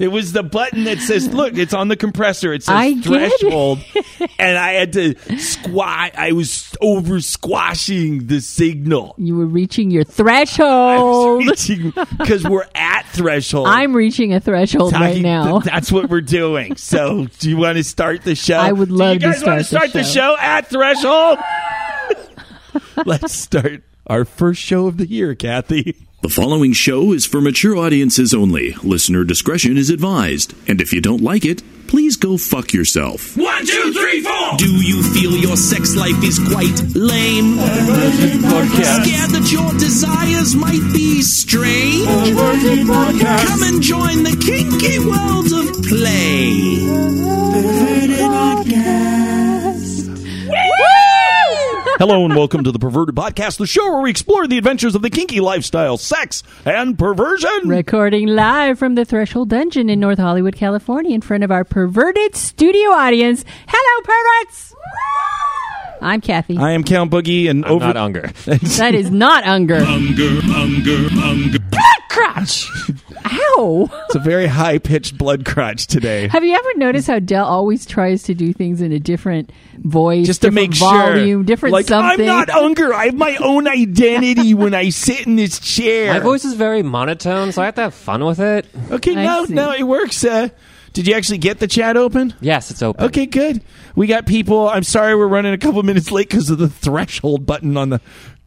It was the button that says, "Look, it's on the compressor. It says I threshold," and I had to squat. I was over squashing the signal. You were reaching your threshold. because we're at threshold. I'm reaching a threshold right now. th- that's what we're doing. So, do you want to start the show? I would love. Do you to guys want to start the the show at threshold? Let's start our first show of the year, Kathy. The following show is for mature audiences only. Listener discretion is advised. And if you don't like it, please go fuck yourself. One, two, three, four. Do you feel your sex life is quite lame? Scared that your desires might be strange? Come and join the kinky world of play. Hello and welcome to the Perverted Podcast, the show where we explore the adventures of the kinky lifestyle, sex, and perversion. Recording live from the Threshold Dungeon in North Hollywood, California, in front of our perverted studio audience. Hello, perverts! I'm Kathy. I am Count Boogie, and over Not Unger. that is not Unger. Unger, unger, unger. crotch! Ow! it's a very high pitched blood crotch today. Have you ever noticed how Dell always tries to do things in a different voice, Just to make volume, sure, different like something? I'm not Unger. I have my own identity when I sit in this chair. My voice is very monotone, so I have to have fun with it. Okay, I no, see. no, it works. Uh, did you actually get the chat open? Yes, it's open. Okay, good. We got people. I'm sorry we're running a couple minutes late because of the threshold button on the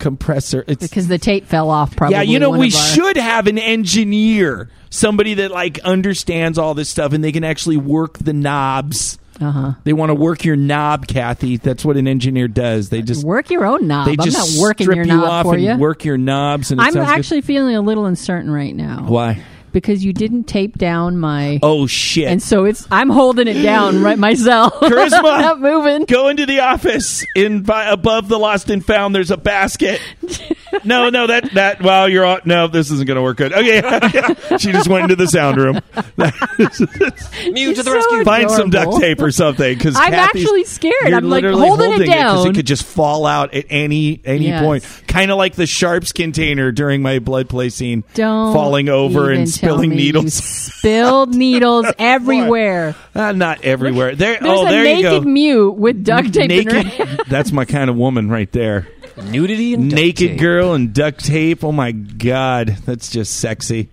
compressor. It's because the tape fell off. Probably. yeah, you know we our- should have an engineer, somebody that like understands all this stuff and they can actually work the knobs. Uh-huh. They want to work your knob, Kathy. That's what an engineer does. They just Work your own knob. they I'm just not working strip your you knob off for and you. work your knobs. And I'm sounds good. actually feeling a little uncertain right now. why? Because you didn't tape down my. Oh shit! And so it's I'm holding it down right myself. Charisma! Not moving. Go into the office in by, above the lost and found. There's a basket. no, no, that that. Well, you're on. No, this isn't going to work good. Okay, she just went into the sound room. Mew to the so rescue. Find some duct tape or something because I'm actually scared. I'm, like, literally holding it because it down. could just fall out at any any Yes. point. Kind of like the sharps container during my blood play scene, Don't falling over and spilling needles. spilled needles everywhere. Uh, not everywhere. There. There's oh, a there you go. naked mute with duct tape in her Naked. hand. That's my kind of woman right there. Nudity and duct naked tape. girl and duct tape. Oh my god, that's just sexy.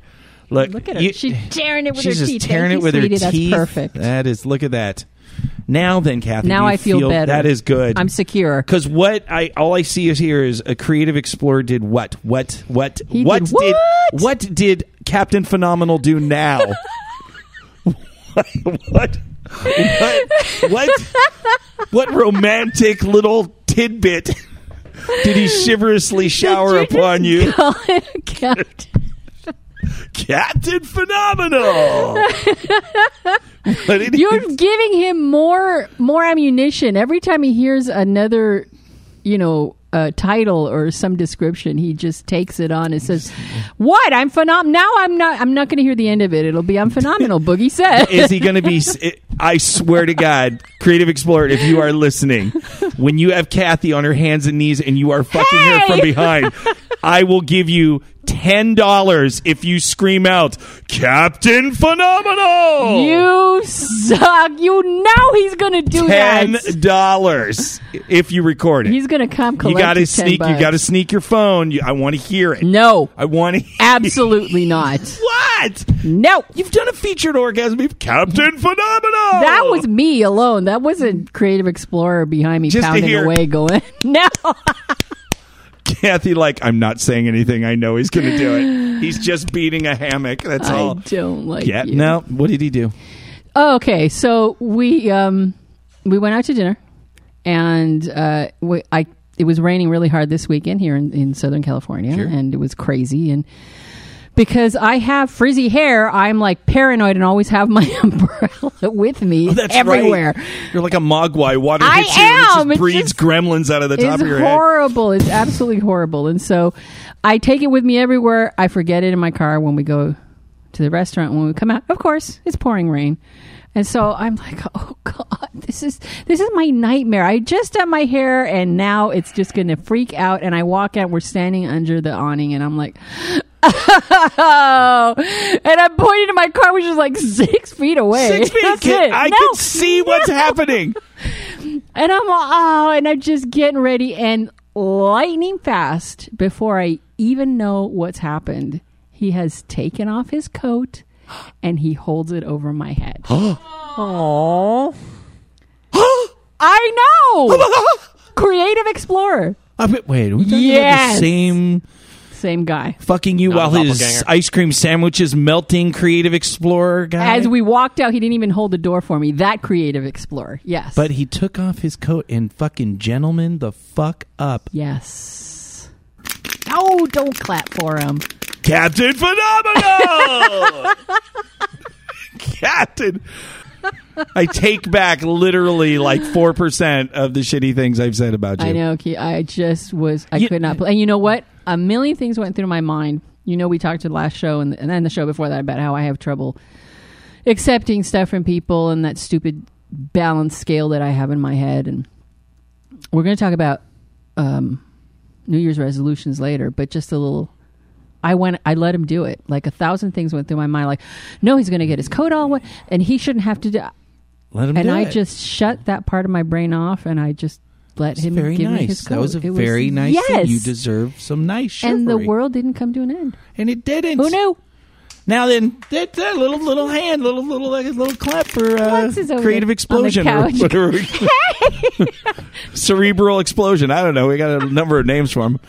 Look, Look at her. you- She's tearing it with she's her just teeth. tearing Thank it with you, her sweetie. teeth. That's perfect. That is. Look at that. Now then, Kathy. now you I feel, better. That is good. I'm secure. because what I all I see is here is a creative explorer did what what what He what did what? what did Captain Phenomenal do now? what, what what what what romantic little tidbit did he chivalrously shower you upon you? a? Captain Phenomenal. what did he You're giving him more more ammunition every time he hears another, you know, uh, title or some description. He just takes it on and says, "What? I'm phenomenal." Now I'm not. I'm not going to hear the end of it. It'll be, "I'm phenomenal." Boogie said. is he going to be? I swear to God, Creative Explorer, if you are listening, when you have Kathy on her hands and knees and you are fucking her from behind, I will give you ten dollars if you scream out, "Captain Phenomenal!" You suck. You know he's going to do ten that. dollars if you record it. He's going to come collect got to his 10 sneak. You got to sneak your phone. You, I want to hear it. No, I want to. absolutely not. What? No. You've done a featured orgasm, Captain Phenomenal. That was me alone. That wasn't Creative Explorer behind me Just pounding hear- away, going, "No." Kathy, like, I'm not saying anything. I know he's going to do it. He's just beating a hammock. That's I all. I don't like Yeah. you. No. What did he do? Oh, okay, so we um we went out to dinner, and uh, we, I it was raining really hard this weekend here in, in Southern California, Sure. and it was crazy. And because I have frizzy hair, I'm like paranoid and always have my umbrella with me Oh, That's everywhere. right. You're like a mogwai. Water I hits you and it just am. Breeds just- gremlins out of the top of your head. It's horrible. It's absolutely horrible. And so I take it with me everywhere. I forget it in my car when we go to the restaurant. When we come out, of course, it's pouring rain. And so I'm like, oh God, this is this is my nightmare. I just done my hair and now it's just gonna freak out. And I walk out, we're standing under the awning, and I'm like, Oh, and I'm pointing to my car, which is like six feet away. Six feet. That's Can- it. I No, can see what's happening. And I'm like, oh, and I'm just getting ready, and lightning fast before I even know what's happened, he has taken off his coat and he holds it over my head. Aww. I know. Creative Explorer, I bet- wait, are we talking about Yes. the same same guy. fucking you Not while his doppelganger. ice cream sandwich is melting creative explorer guy? As we walked out, he didn't even hold the door for me. That Creative Explorer, yes, but he took off his coat and fucking gentleman the fuck up. yes. Oh, don't clap for him. Captain Phenomenal! Captain. I take back literally like 4% of the shitty things I've said about you. I know. Ke- I just was. I You- could not. Play. And you know what? A million things went through my mind. You know, we talked to the last show and, and then the show before that about how I have trouble accepting stuff from people and that stupid balance scale that I have in my head. And we're going to talk about um, New Year's resolutions later, but just a little. I went. I let him do it. Like a thousand things went through my mind. Like, no, he's going to get his coat all wet, and he shouldn't have to do. Let him And I it. just shut that part of my brain off, and I just let It's him very give me his coat. That was a It very nice yes. thing. You deserve some nice chivalry. and the world didn't come to an end. And it didn't. Who knew? Now then, that, that little little hand, little little like, little clap for uh, Lex is over creative explosion or whatever. Cerebral explosion. I don't know. We got a number of names for him,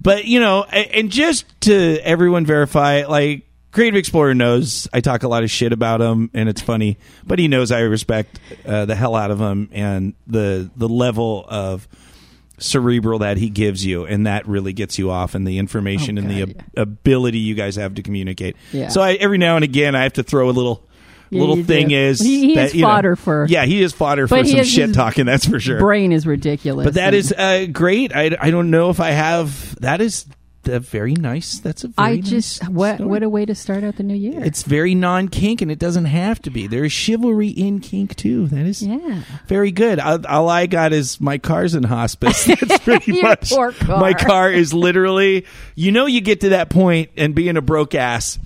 but you know, and just to everyone verify, like Creative Explorer knows I talk a lot of shit about him, and it's funny, but he knows I respect uh, the hell out of him and the the level of cerebral that he gives you and that really gets you off and the information Oh, and the ab- ability you guys have to communicate Yeah. so I, every now and again i have to throw a little Yeah, little thing do. is He- he that, is you know- fodder for- yeah he is fodder for some shit talking that's for sure Brain is ridiculous. but that and is uh, great I, I don't know if i have that is a very nice that's a very I nice just what story. what a way to start out the new year. it's very non-kink and it doesn't have to be there's chivalry in kink too that is yeah. very good. I, all I got is my car's in hospice. That's pretty much car. my car is literally. You know, you get to that point and being a broke ass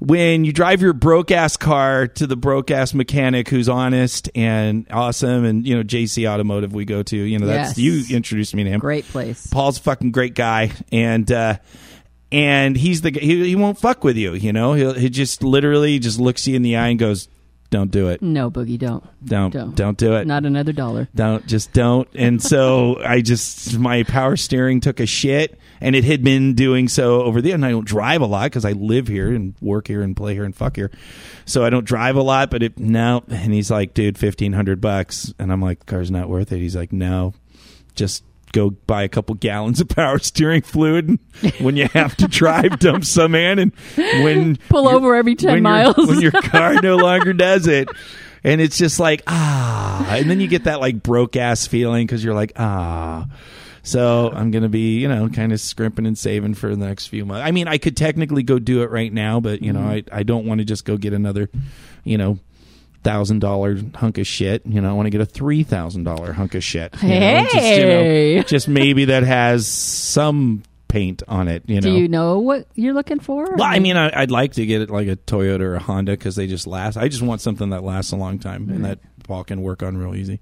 when you drive your broke ass car to the broke ass mechanic who's honest and awesome, and you know JC Automotive we go to. You know that's Yes. you introduced me to him. Great place. Paul's a fucking great guy, and uh, and he's the guy- he, he won't fuck with you. You know, he'll he just literally just looks you in the eye and goes, "Don't do it. No boogie, don't. Don't Don't. don't do it." Not another dollar. don't just don't and so i just my power steering took a shit and it had been doing so over there and i don't drive a lot because i live here and work here and play here and fuck here so i don't drive a lot but it no and he's like dude 1500 bucks and i'm like car's not worth it he's like no just go buy a couple gallons of power steering fluid and when you have to drive dump some in and when Pull over every 10 when miles. when your car no longer does it and it's just like ah and then you get that like broke ass feeling because you're like ah so i'm gonna be you know kind of scrimping and saving for the next few months i mean i could technically go do it right now but you know Mm-hmm. i, I don't want to just go get another you know thousand dollar hunk of shit you know i want to get a three thousand dollar hunk of shit you know, just, you know, Hey. just maybe that has some paint on it you know Do you know what you're looking for? well, I mean, I, I'd like to get it like a Toyota or a Honda because they just last. I just want something that lasts a long time and that Paul can work on real easy.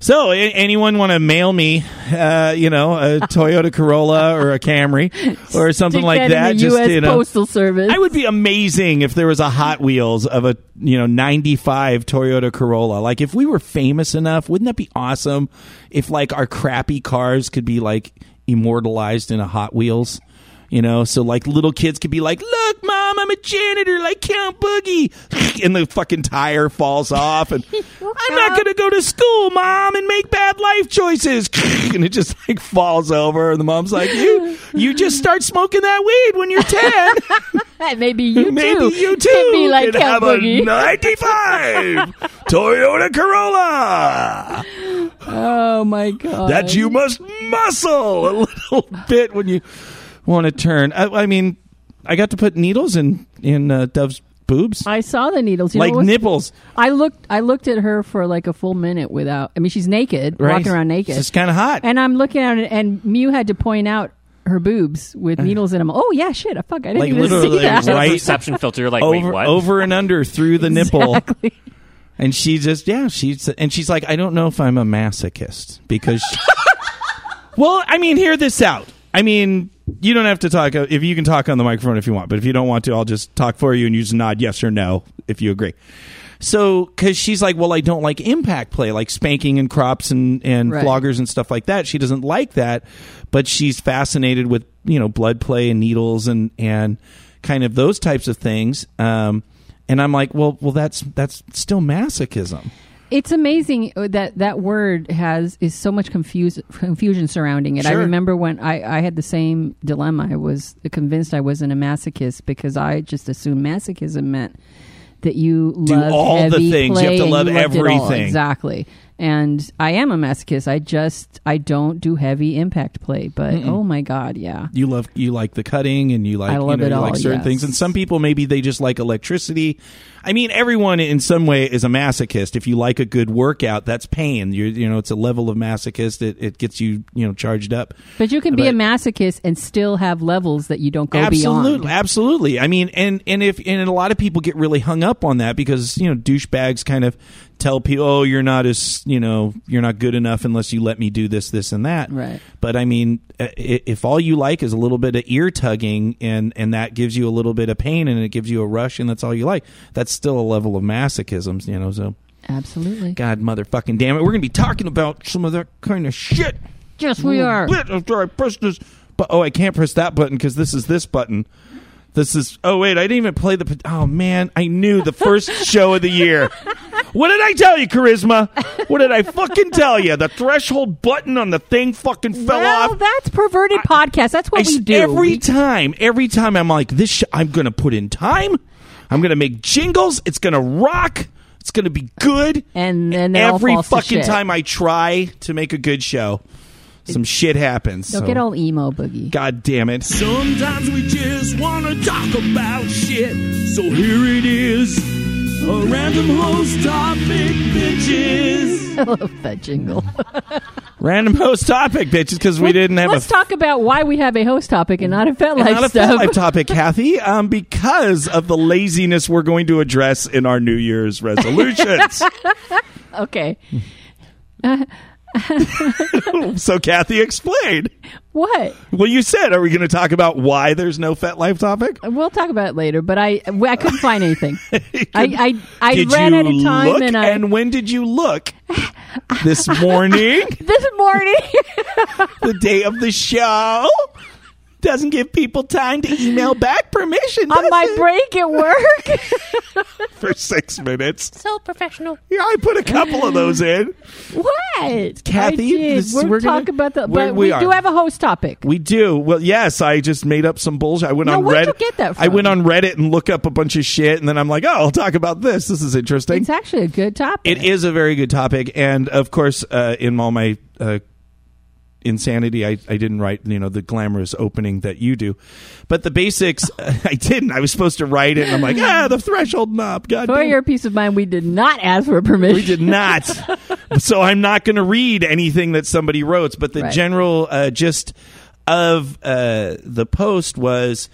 So, a- anyone want to mail me, uh, you know, a Toyota Corolla or a Camry or something Stick like that, that? in the just U.S. you know, Postal Service. I would be amazing if there was a Hot Wheels of a you know '95 Toyota Corolla. Like if we were famous enough, wouldn't that be awesome? If like our crappy cars could be like immortalized in a Hot Wheels. You know, so like little kids could be like, "Look, mom, I'm a janitor, like Count Boogie," and the fucking tire falls off, and I'm not gonna go to school, mom, and make bad life choices, and it just like falls over, and the mom's like, "You, you just start smoking that weed when you're ten." Maybe you Maybe too. you too Could be like Count have Boogie. a 95 Toyota Corolla Oh my god. that you must muscle a little bit when you want to turn. I, I mean, I got to put needles in in uh, Dove's boobs, I saw the needles. You like know what's- nipples. I looked. I looked at her for like a full minute without. I mean, she's naked, Right? walking around naked, It's kind of hot. and I'm looking at it. And Mew had to point out her boobs with needles in them. Oh yeah, shit. I fuck. I didn't Like, even literally, see that. Is that a Right. perception filter? You're like, wait, over what? over and under through the nipple. Exactly. And she just, yeah, she's, and she's like, I don't know if I'm a masochist because. well, I mean, hear this out. I mean, you don't have to talk if you can talk on the microphone if you want, but if you don't want to, I'll just talk for you and you just nod yes or no if you agree. So, because she's like, well, I don't like impact play, like spanking and crops and and Right. floggers and stuff like that. She doesn't like that, but she's fascinated with you know blood play and needles and and kind of those types of things. Um, and I'm like, well, well, that's that's still masochism. It's amazing uh, that that word has is so much confuse, confusion surrounding it. I remember when I, I had the same dilemma. I was convinced I wasn't a masochist because I just assumed masochism meant that you Do love all the heavy things. You have to love you loved it all. everything. exactly. And I am a masochist. I just I don't do heavy impact play. But oh my god, yeah. You love you like the cutting and you like I you love know it you like all, certain yes. things and some people maybe they just like electricity. I mean everyone in some way is a masochist. If you like a good workout, that's pain. You you know it's a level of masochist. It it gets you you know charged up. But you can be a masochist and still have levels that you don't go absolutely, beyond. absolutely. I mean, and and if and a lot of people get really hung up on that because you know douchebags kind of tell people, oh, you're not as you know you're not good enough unless you let me do this, this, and that. Right. But I mean, if all you like is a little bit of ear tugging and and that gives you a little bit of pain and it gives you a rush and that's all you like, that's still a level of masochism. You know, so Absolutely. God, motherfucking damn it, we're gonna be talking about some of that kind of shit Yes, we are. bit after I press this. But oh, I can't press that button because this is this button. This is. Oh wait, I didn't even play the. Oh man, I knew the first show of the year. What did I tell you, Charisma? What did I fucking tell you? The threshold button on the thing fucking fell well, off. that's perverted podcast. That's what I we do. every time. Every time I'm like, this. Sh- I'm gonna put in time. I'm gonna make jingles. It's gonna rock. It's gonna be good. and then it all every fucking shit. time I try to make a good show, some shit happens. Don't So- get all emo, boogie. God damn it. Sometimes we just wanna talk about shit. So here it is. A random host topic, bitches. I love that jingle. Random host topic, bitches, because we didn't have Let's a talk about why we have a host topic and not a FetLife not a stuff. life topic, Kathy, um, because of the laziness we're going to address in our New Year's resolutions. okay. so, Kathy, explain. What? Well, you said, are we going to talk about why there's no FetLife topic? We'll talk about it later, but I I couldn't find anything. I I, I did ran out of time look? and I when did you look? this morning, this morning the day of the show. Doesn't give people time to email back permission on my it? break at work. for six minutes. so professional. Yeah, I put a couple of those in. What? Kathy, this- we're, we're gonna- talking about the but we we, do have a host topic. We do. Well, yes, I just made up some bullshit. I went Now, on where'd Reddit. you get that from? I went on Reddit and look up a bunch of shit, and then I'm like, oh, I'll talk about this. This is interesting. It's actually a good topic. It is a very good topic, and of course, uh, in all my uh, insanity, I, I didn't write you know the glamorous opening that you do, but the basics I didn't. I was supposed to write it, and I'm like, ah, the threshold knob. God For damn your peace of mind, we did not ask for permission. We did not. so I'm not going to read anything that somebody wrote. But the Right. general uh, gist of uh, the post was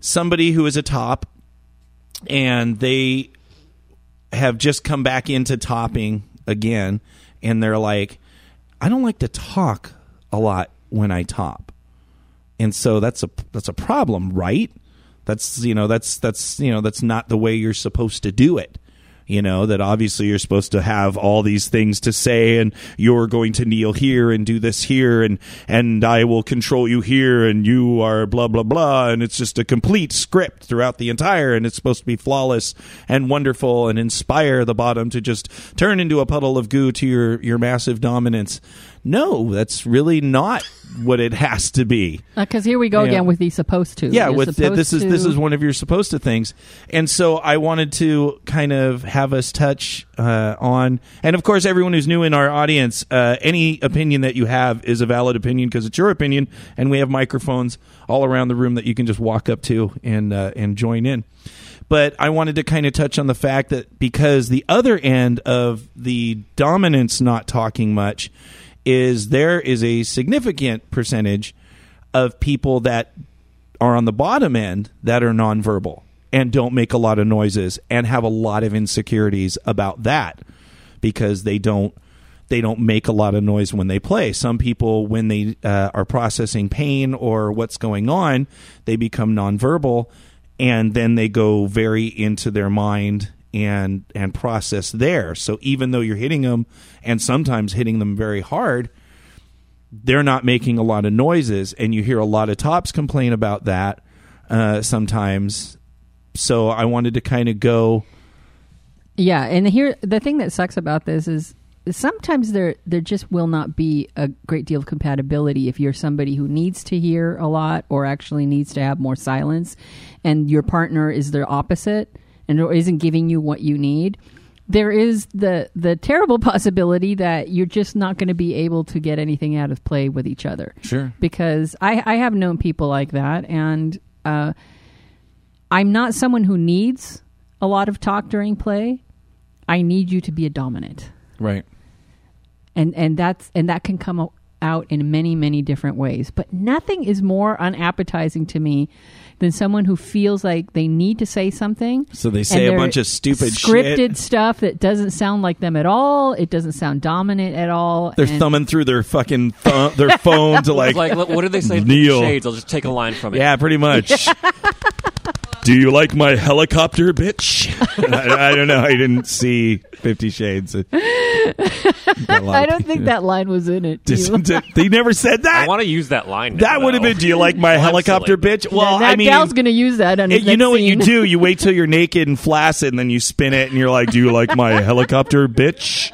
somebody who is a top, and they have just come back into topping again, and they're like, I don't like to talk a lot when I top, and so that's a that's a problem, right? That's you know that's that's you know that's not the way you're supposed to do it. You know that obviously you're supposed to have all these things to say, and you're going to kneel here and do this here, and and I will control you here, and you are blah blah blah, and it's just a complete script throughout the entire, and it's supposed to be flawless and wonderful, and inspire the bottom to just turn into a puddle of goo to your your massive dominance. No, that's really not what it has to be. Because Uh, here we go Yeah. again with the supposed to. Yeah, You're with supposed this is this is one of your supposed to things, and so I wanted to kind of have us touch uh, on, and of course, everyone who's new in our audience, uh, any opinion that you have is a valid opinion because it's your opinion, and we have microphones all around the room that you can just walk up to and uh, and join in. But I wanted to kind of touch on the fact that because the other end of the dominance not talking much is there is a significant percentage of people that are on the bottom end that are nonverbal and don't make a lot of noises and have a lot of insecurities about that because they don't they don't make a lot of noise when they play. Some people, when they uh, are processing pain or what's going on, they become nonverbal, and then they go very into their mind and and process there. So even though you're hitting them, and sometimes hitting them very hard, they're not making a lot of noises, and you hear a lot of tops complain about that uh, sometimes. So I wanted to kind of go. Yeah, and here the thing that sucks about this is sometimes there there just will not be a great deal of compatibility if you're somebody who needs to hear a lot or actually needs to have more silence and your partner is the opposite and isn't giving you what you need there is the the terrible possibility that you're just not going to be able to get anything out of play with each other Sure. because I, I have known people like that, and uh, I'm not someone who needs a lot of talk during play. I need you to be a dominant, Right. and and that's and that can come out in many many different ways. But nothing is more unappetizing to me than someone who feels like they need to say something. So they say a bunch of stupid scripted shit. stuff that doesn't sound like them at all. It doesn't sound dominant at all. They're and- thumbing through their fucking th- their phone to like, Like, what did they say? Neil. Shades. I'll just take a line from it. yeah, pretty much. Do you like my helicopter, bitch? I, I don't know. I didn't see Fifty Shades. I don't think that line was in it. do you? they never said that. I want to use that line. that would have been. Do you like my Well, helicopter, silly, bitch? Well, that I mean, gal's going to use that on It- you next know what you do? You wait till you're naked and flaccid, and then you spin it, and you're like, "Do you like my helicopter, bitch?"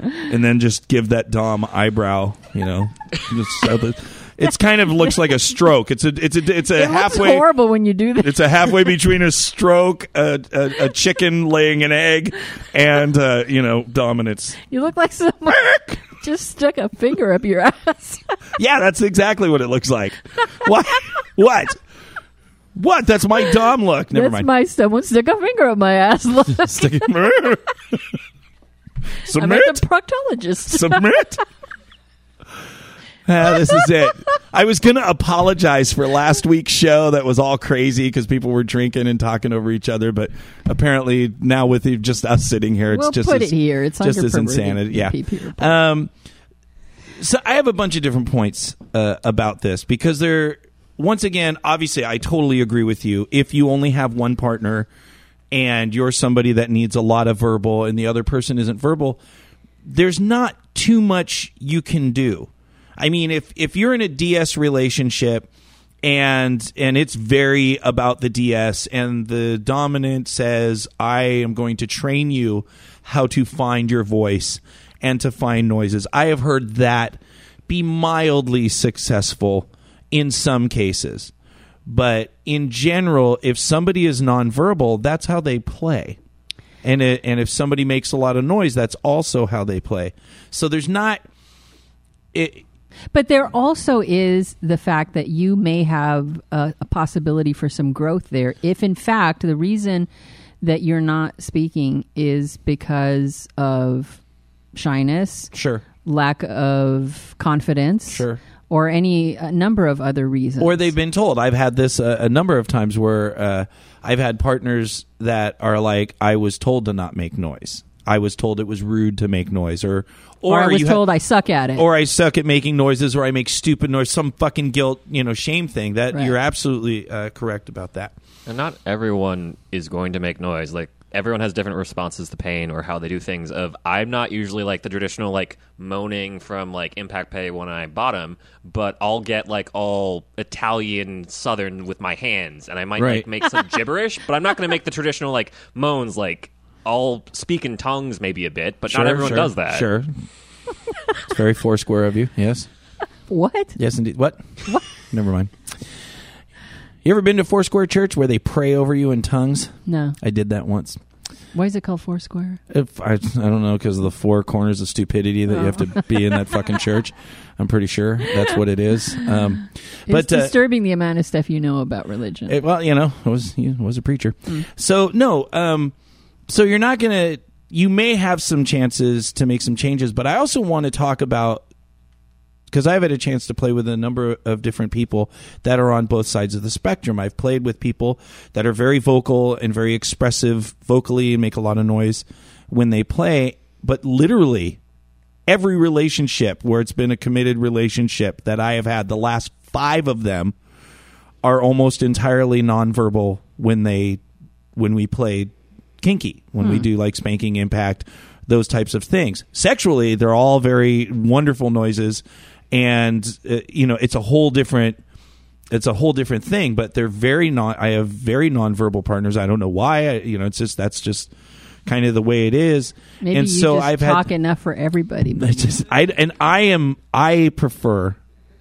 And then just give that Dom eyebrow. You know, just so that- it's kind of looks like a stroke. It's a it's a it's a It halfway. horrible when you do that. It's a halfway between a stroke, a, a, a chicken laying an egg, and uh, you know dominance. You look like someone just stuck a finger up your ass. Yeah, that's exactly what it looks like. What? What? What? That's my Dom look. Never That's mind. my someone stuck a finger up my ass. Look, Stick it- I'm Submit. at the proctologist. Submit. Ah, this is it. I was going to apologize for last week's show that was all crazy because people were drinking and talking over each other. But apparently now with just us sitting here, it's we'll just put as, it here. It's just as insanity. Yeah. Um, so I have a bunch of different points uh, about this because they're once again, obviously, I totally agree with you. If you only have one partner and you're somebody that needs a lot of verbal and the other person isn't verbal, there's not too much you can do. I mean, if if you're in a DS relationship and and it's very about the DS and the dominant says, "I am going to train you how to find your voice and to find noises." I have heard that be mildly successful in some cases. But in general, if somebody is nonverbal, that's how they play and it, and if somebody makes a lot of noise, that's also how they play. So there's not it. But there also is the fact that you may have a, a possibility for some growth there. If, in fact, the reason that you're not speaking is because of shyness, Sure. lack of confidence, Sure. or any a number of other reasons. Or they've been told. I've had this uh, a number of times where uh, I've had partners that are like, "I was told to not make noise. I was told it was rude to make noise," or or, I was you ha- told I suck at it. or I suck at making noises, or I make stupid noise, some fucking guilt, you know, shame thing. That Right. you're absolutely uh, correct about that. And not everyone is going to make noise. Like everyone has different responses to pain or how they do things. Of I'm not usually like the traditional like moaning from like impact pay when I bottom, but I'll get like all Italian southern with my hands, and I might Right. like make some gibberish, but I'm not going to make the traditional like moans like. I'll speak in tongues maybe a bit, but not everyone sure, does that. Sure. it's very foursquare of you. Yes. what? Yes, indeed. What? Never mind. You ever been to Foursquare Church where they pray over you in tongues? No. I did that once. Why is it called Foursquare? If I, I don't know because of the four corners of stupidity that you have to be in that fucking church. I'm pretty sure that's what it is. Um, It's but uh, disturbing the amount of stuff you know about religion. it- well, you know, I was you was a preacher. So no, um, so you're not gonna. You may have some chances to make some changes, but I also want to talk about because I've had a chance to play with a number of different people that are on both sides of the spectrum. I've played with people that are very vocal and very expressive vocally and make a lot of noise when they play, but literally every relationship where it's been a committed relationship that I have had, the last five of them are almost entirely nonverbal when they when we play kinky, when we do like spanking impact, those types of things. Sexually, they're all very wonderful noises and uh, you know, it's a whole different it's a whole different thing, but they're very non I have very nonverbal partners. I don't know why, I, you know, it's just that's just kind of the way it is. Maybe and so I've talk had enough for everybody. I just I and I am I prefer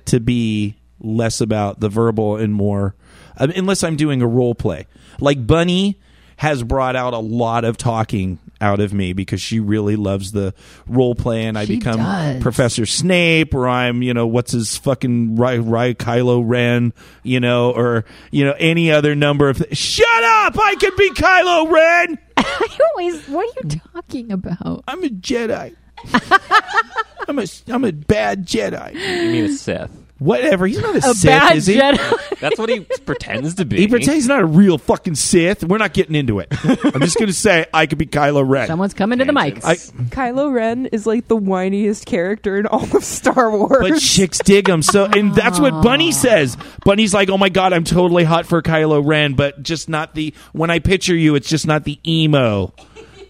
to be less about the verbal and more uh, unless I'm doing a role play. Like Bunny has brought out a lot of talking out of me because she really loves the role play and I She become does. Professor Snape or I'm, you know, what's his fucking Ry, Ry Kylo Ren, you know, or you know any other number of th- Shut up! I can be Kylo Ren. I always. What are you talking about? I'm a Jedi. I'm a I'm a bad Jedi. You mean a Sith? Whatever. He's not a, A Sith, bad is he? Jedi. That's what he pretends to be. He pretends he's not a real fucking Sith. We're not getting into it. I'm just going to say I could be Kylo Ren. Someone's coming to the mic. I, Kylo Ren is like the whiniest character in all of Star Wars. but chicks dig him. So, and that's what Bunny says. Bunny's like, "Oh my god, I'm totally hot for Kylo Ren, but just not the. When I picture you, it's just not the emo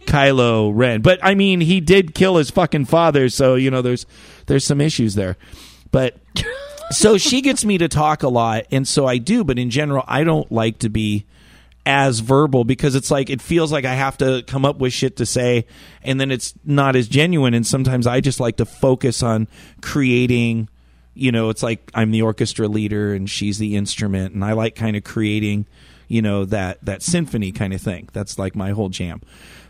Kylo Ren. But I mean, he did kill his fucking father, so you know, there's there's some issues there. But so she gets me to talk a lot, and so I do. But in general, I don't like to be as verbal because it's like it feels like I have to come up with shit to say, and then it's not as genuine. And sometimes I just like to focus on creating. You know, it's like I'm the orchestra leader and she's the instrument, and I like kind of creating, you know, that that symphony kind of thing. That's like my whole jam.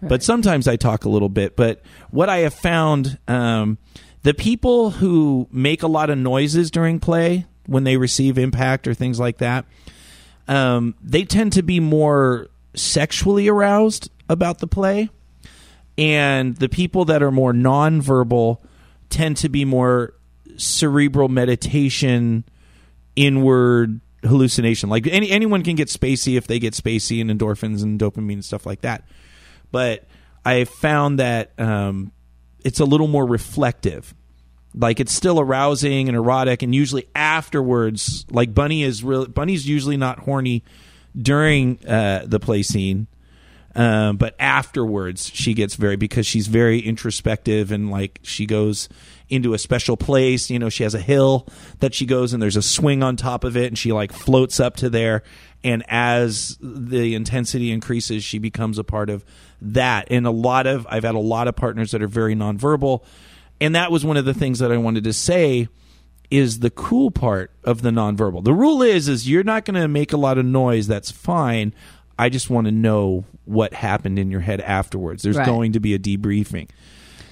But sometimes I talk a little bit. But what I have found, um, the people who make a lot of noises during play when they receive impact or things like that, um, they tend to be more sexually aroused about the play. And the people that are more nonverbal tend to be more cerebral meditation, inward hallucination. Like any anyone can get spacey if they get spacey and endorphins and dopamine and stuff like that. But I found that um, it's a little more reflective. Like it's still arousing and erotic, and usually afterwards, like Bunny is real. Bunny's usually not horny during uh, the play scene, um, but afterwards she gets very because she's very introspective and like she goes into a special place. You know, she has a hill that she goes and there's a swing on top of it, and she like floats up to there. And as the intensity increases, she becomes a part of that. And a lot of I've had a lot of partners that are very nonverbal, and that was one of the things that I wanted to say is the cool part of the nonverbal. The rule is is you're not going to make a lot of noise. That's fine. I just want to know what happened in your head afterwards. There's Right. going to be a debriefing.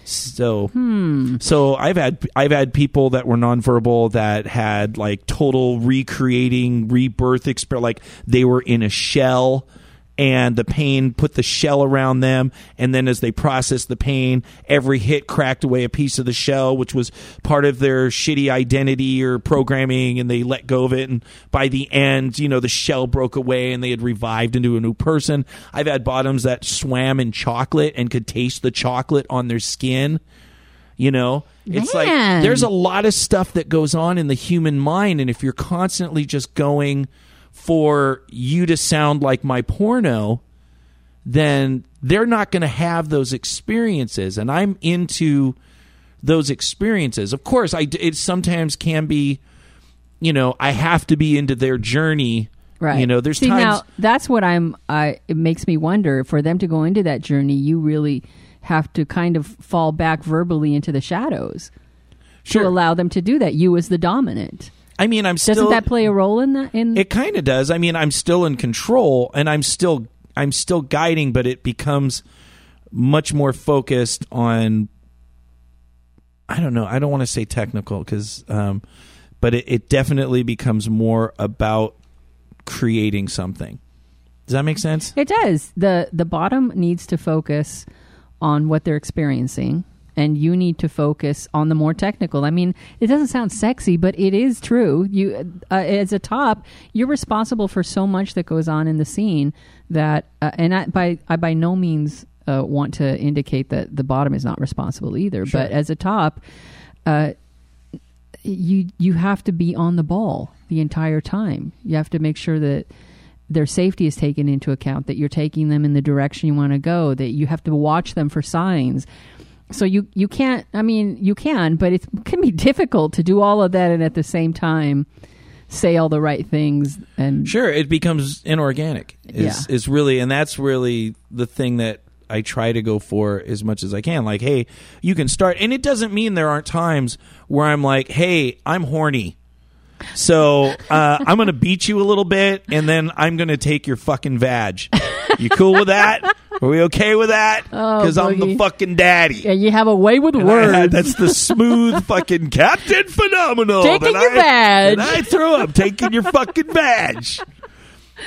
So, hmm. so I've had I've had people that were nonverbal that had like total recreating rebirth experience. Like they were in a shell, and the pain put the shell around them, and then as they processed the pain, every hit cracked away a piece of the shell, which was part of their shitty identity or programming, and they let go of it. And by the end, you know, the shell broke away, and they had revived into a new person. I've had bottoms that swam in chocolate and could taste the chocolate on their skin. You know, it's like there's a lot of stuff that goes on in the human mind, and if you're constantly just going for you to sound like my porno, then they're not going to have those experiences. And I'm into those experiences. Of course, I it sometimes can be, you know, I have to be into their journey. Right. You know, there's See, times. now that's what I'm. I it makes me wonder for them to go into that journey. You really have to kind of fall back verbally into the shadows sure. to allow them to do that. You as the dominant. I mean, I'm still. Doesn't that play a role in that? In It kind of does. I mean, I'm still in control and I'm still I'm still guiding, but it becomes much more focused on I don't know. I don't want to say technical cuz um but it, it definitely becomes more about creating something. Does that make sense? It does. the The bottom needs to focus on what they're experiencing and you need to focus on the more technical. I mean, it doesn't sound sexy, but it is true. You, uh, as a top, you're responsible for so much that goes on in the scene that, uh, and I, by I by no means uh, want to indicate that the bottom is not responsible either. But as a top, uh, you you have to be on the ball the entire time. You have to make sure that their safety is taken into account, that you're taking them in the direction you want to go, that you have to watch them for signs. So you you can't. I mean, you can, but it can be difficult to do all of that and at the same time say all the right things. And Sure, it becomes inorganic. Is Yeah. is really, and that's really the thing that I try to go for as much as I can. Like, hey, you can start, and it doesn't mean there aren't times where I'm like, hey, I'm horny. So uh, I'm gonna beat you a little bit, and then I'm gonna take your fucking vag. You cool with that? Are we okay with that? Oh, Because I'm the fucking daddy. yeah, you have a way with And I words. that's the smooth fucking Captain Phenomenal. Taking your I, badge. that I threw up, taking your fucking badge.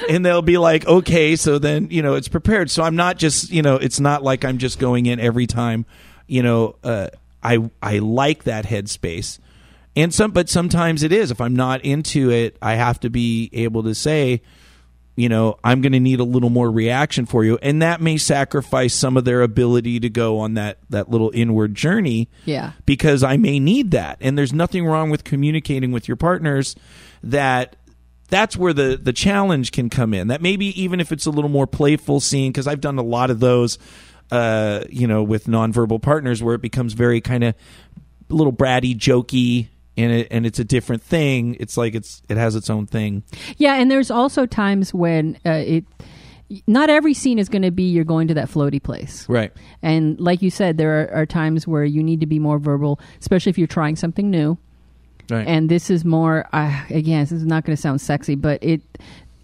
And they'll be like, okay, so then, you know, it's prepared. So I'm not just, you know, it's not like I'm just going in every time, you know, uh, I, I like that headspace. And some, but sometimes it is. If I'm not into it, I have to be able to say, you know, I'm going to need a little more reaction for you, and that may sacrifice some of their ability to go on that that little inward journey. Yeah. because I may need that, and there's nothing wrong with communicating with your partners. That that's where the the challenge can come in. That maybe even if it's a little more playful scene, because I've done a lot of those, uh, you know, with nonverbal partners, where it becomes very kind of little bratty, jokey. And, it, and it's a different thing. It's like it's it has its own thing. Yeah, and there's also times when uh, it. Not every scene is going to be you're going to that floaty place. Right. And like you said, there are, are times where you need to be more verbal, especially if you're trying something new. Right. And this is more, uh, again, this is not going to sound sexy, but it.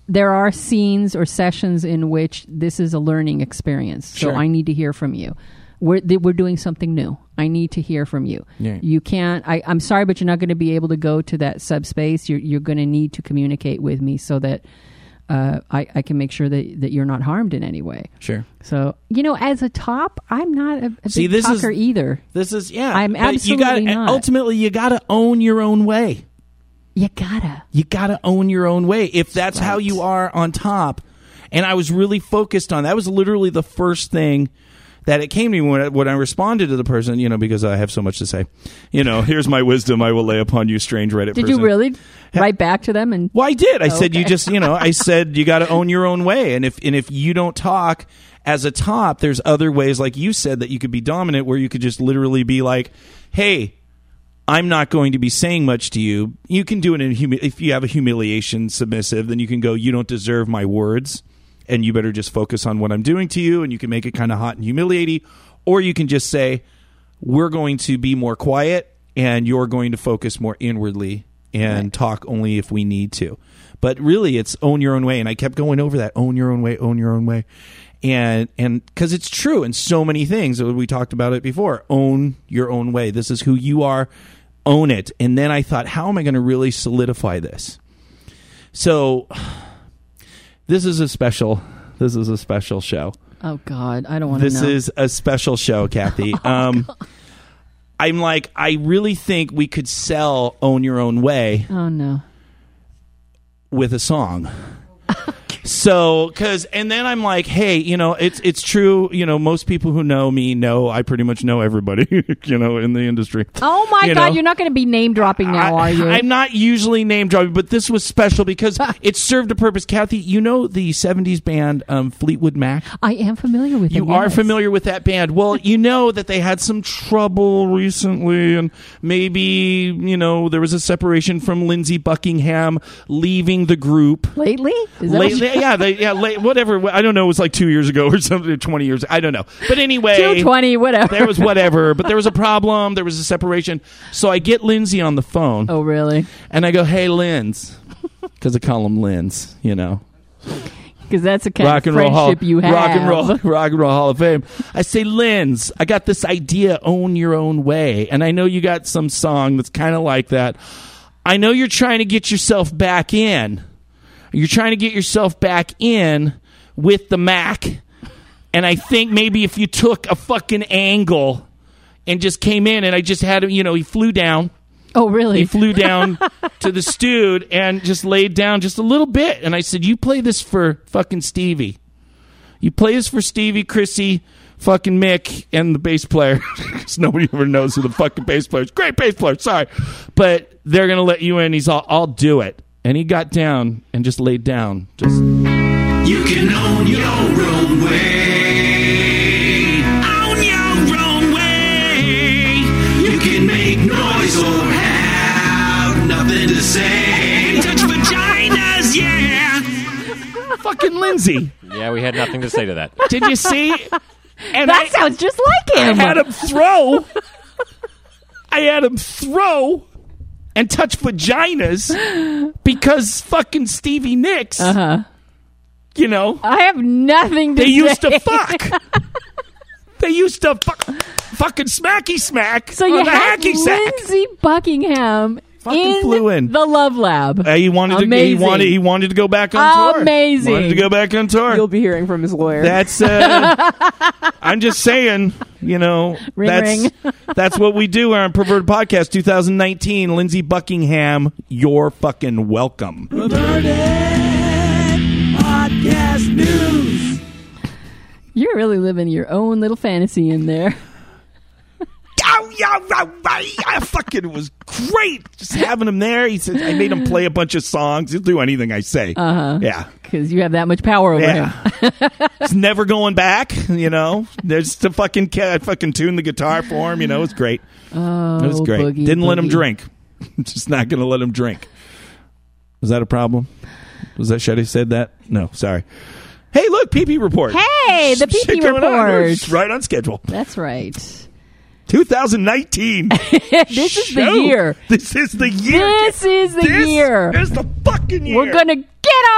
There are scenes or sessions in which this is a learning experience. So Sure. I need to hear from you. We're we're doing something new. I need to hear from you. Yeah. You can't. I, I'm sorry, but you're not going to be able to go to that subspace. You're you're going to need to communicate with me so that uh, I, I can make sure that, that you're not harmed in any way. Sure. So you know, as a top, I'm not a, a See, big this is- talker either. This is yeah. I'm but you absolutely gotta, not. Ultimately, you got to own your own way. You gotta. You got to own your own way. If that's how you are on top, and I was really focused on that was literally the first thing that it came to me when I, when I responded to the person. You know, because I have so much to say. You know, here's my wisdom I will lay upon you, strange Reddit. Did person. you really write back to them and? Well, I did. I oh, said you just, you know, I said you got to own your own way, and if and if you don't talk as a top, there's other ways, like you said, that you could be dominant, where you could just literally be like, "Hey, I'm not going to be saying much to you. You can do it in humi- if you have a humiliation submissive, then you can go, you don't deserve my words, and you better just focus on what I'm doing to you, and you can make it kind of hot and humiliating, or you can just say, we're going to be more quiet, and you're going to focus more inwardly and talk only if we need to. But really, it's own your own way, and I kept going over that: own your own way, own your own way, and and because it's true in so many things. We talked about it before. Own your own way. This is who you are. Own it. And then I thought, how am I going to really solidify this? So this is a special. This is a special show. Oh God, I don't want to This know. is a special show, Kathy. um, I'm like, I really think we could sell "Own Your Own Way" oh no. with a song. So, because, and then I'm like, hey, you know, it's it's true. You know, most people who know me know I pretty much know everybody, you know, in the industry. Oh my You God, know? you're not going to be name dropping now, I, are you? I'm not usually name dropping, but this was special because it served a purpose. Kathy, you know the '70s band um, Fleetwood Mac. I am familiar with You them, are yes. familiar with that band. Well, you know that they had some trouble recently, and maybe, you know, there was a separation from Lindsey Buckingham leaving the group. lately. Is that what You- yeah, they, yeah, late, whatever. I don't know. It was like two years ago or something, or 20 years. I don't know. But anyway. 220, whatever. There was whatever, but there was a problem. There was a separation. So I get Lindsey on the phone, oh really? and I go, "Hey, Linz," because I call him Linz, you know Because that's the kind rock of and roll hall, you have. rock and roll, rock and roll Hall of Fame. I say, Linz, I got this idea, own your own way, and I know you got some song that's kind of like that. I know you're trying to get yourself back in. You're trying to get yourself back in with the Mac, and I think maybe if you took a fucking angle and just came in, and I just had him. You know, he flew down. Oh, really? He flew down to the stewed and just laid down just a little bit. And I said, "You play this for fucking Stevie. You play this for Stevie, Chrissy, fucking Mick, and the bass player. Because nobody ever knows who the fucking bass player is. Great bass player, sorry, but they're gonna let you in. He's all, I'll do it." And he got down and just laid down. Just You can own your own way. Own your own way. You can make noise or have nothing to say. Touch vaginas, yeah. fucking Lindsey. Yeah, we had nothing to say to that. Did you see? And that I, sounds just like him. I had him throw. I had him throw and touch vaginas because fucking Stevie Nicks. Uh-huh. You know, I have nothing to they used to fuck. they used to fuck, fucking smacky smack So you the had hacky sack. Lindsey Buckingham Fucking in, flew in. the Love Lab. Uh, he wanted to. He wanted. He wanted to go back on tour. Amazing. Wanted to go back on tour. You'll be hearing from his lawyer. That's. Uh, I'm just saying. You know. Ring, that's ring. that's what we do on Perverted Podcast 2019. Lindsey Buckingham, you're fucking welcome. Perverted Podcast news. You're really living your own little fantasy in there. Oh, yeah, right, right. I fucking was great just having him there. He said I made him play a bunch of songs. He'll do anything I say. Uh huh. Yeah. Because you have that much power over Yeah. him. It's never going back, you know. There's the fucking cat fucking tune the guitar for him, you know. It's great. Oh, It was great. boogie, Didn't let him drink. Just not going to let him drink. Was that a problem? Was that should I said that? No, sorry. Hey, look, PP report. Hey, the PP going on. report. It's Right on schedule. That's right. 2019. This is the year. This is the year. This is the This year. This is the fucking year. We're going to get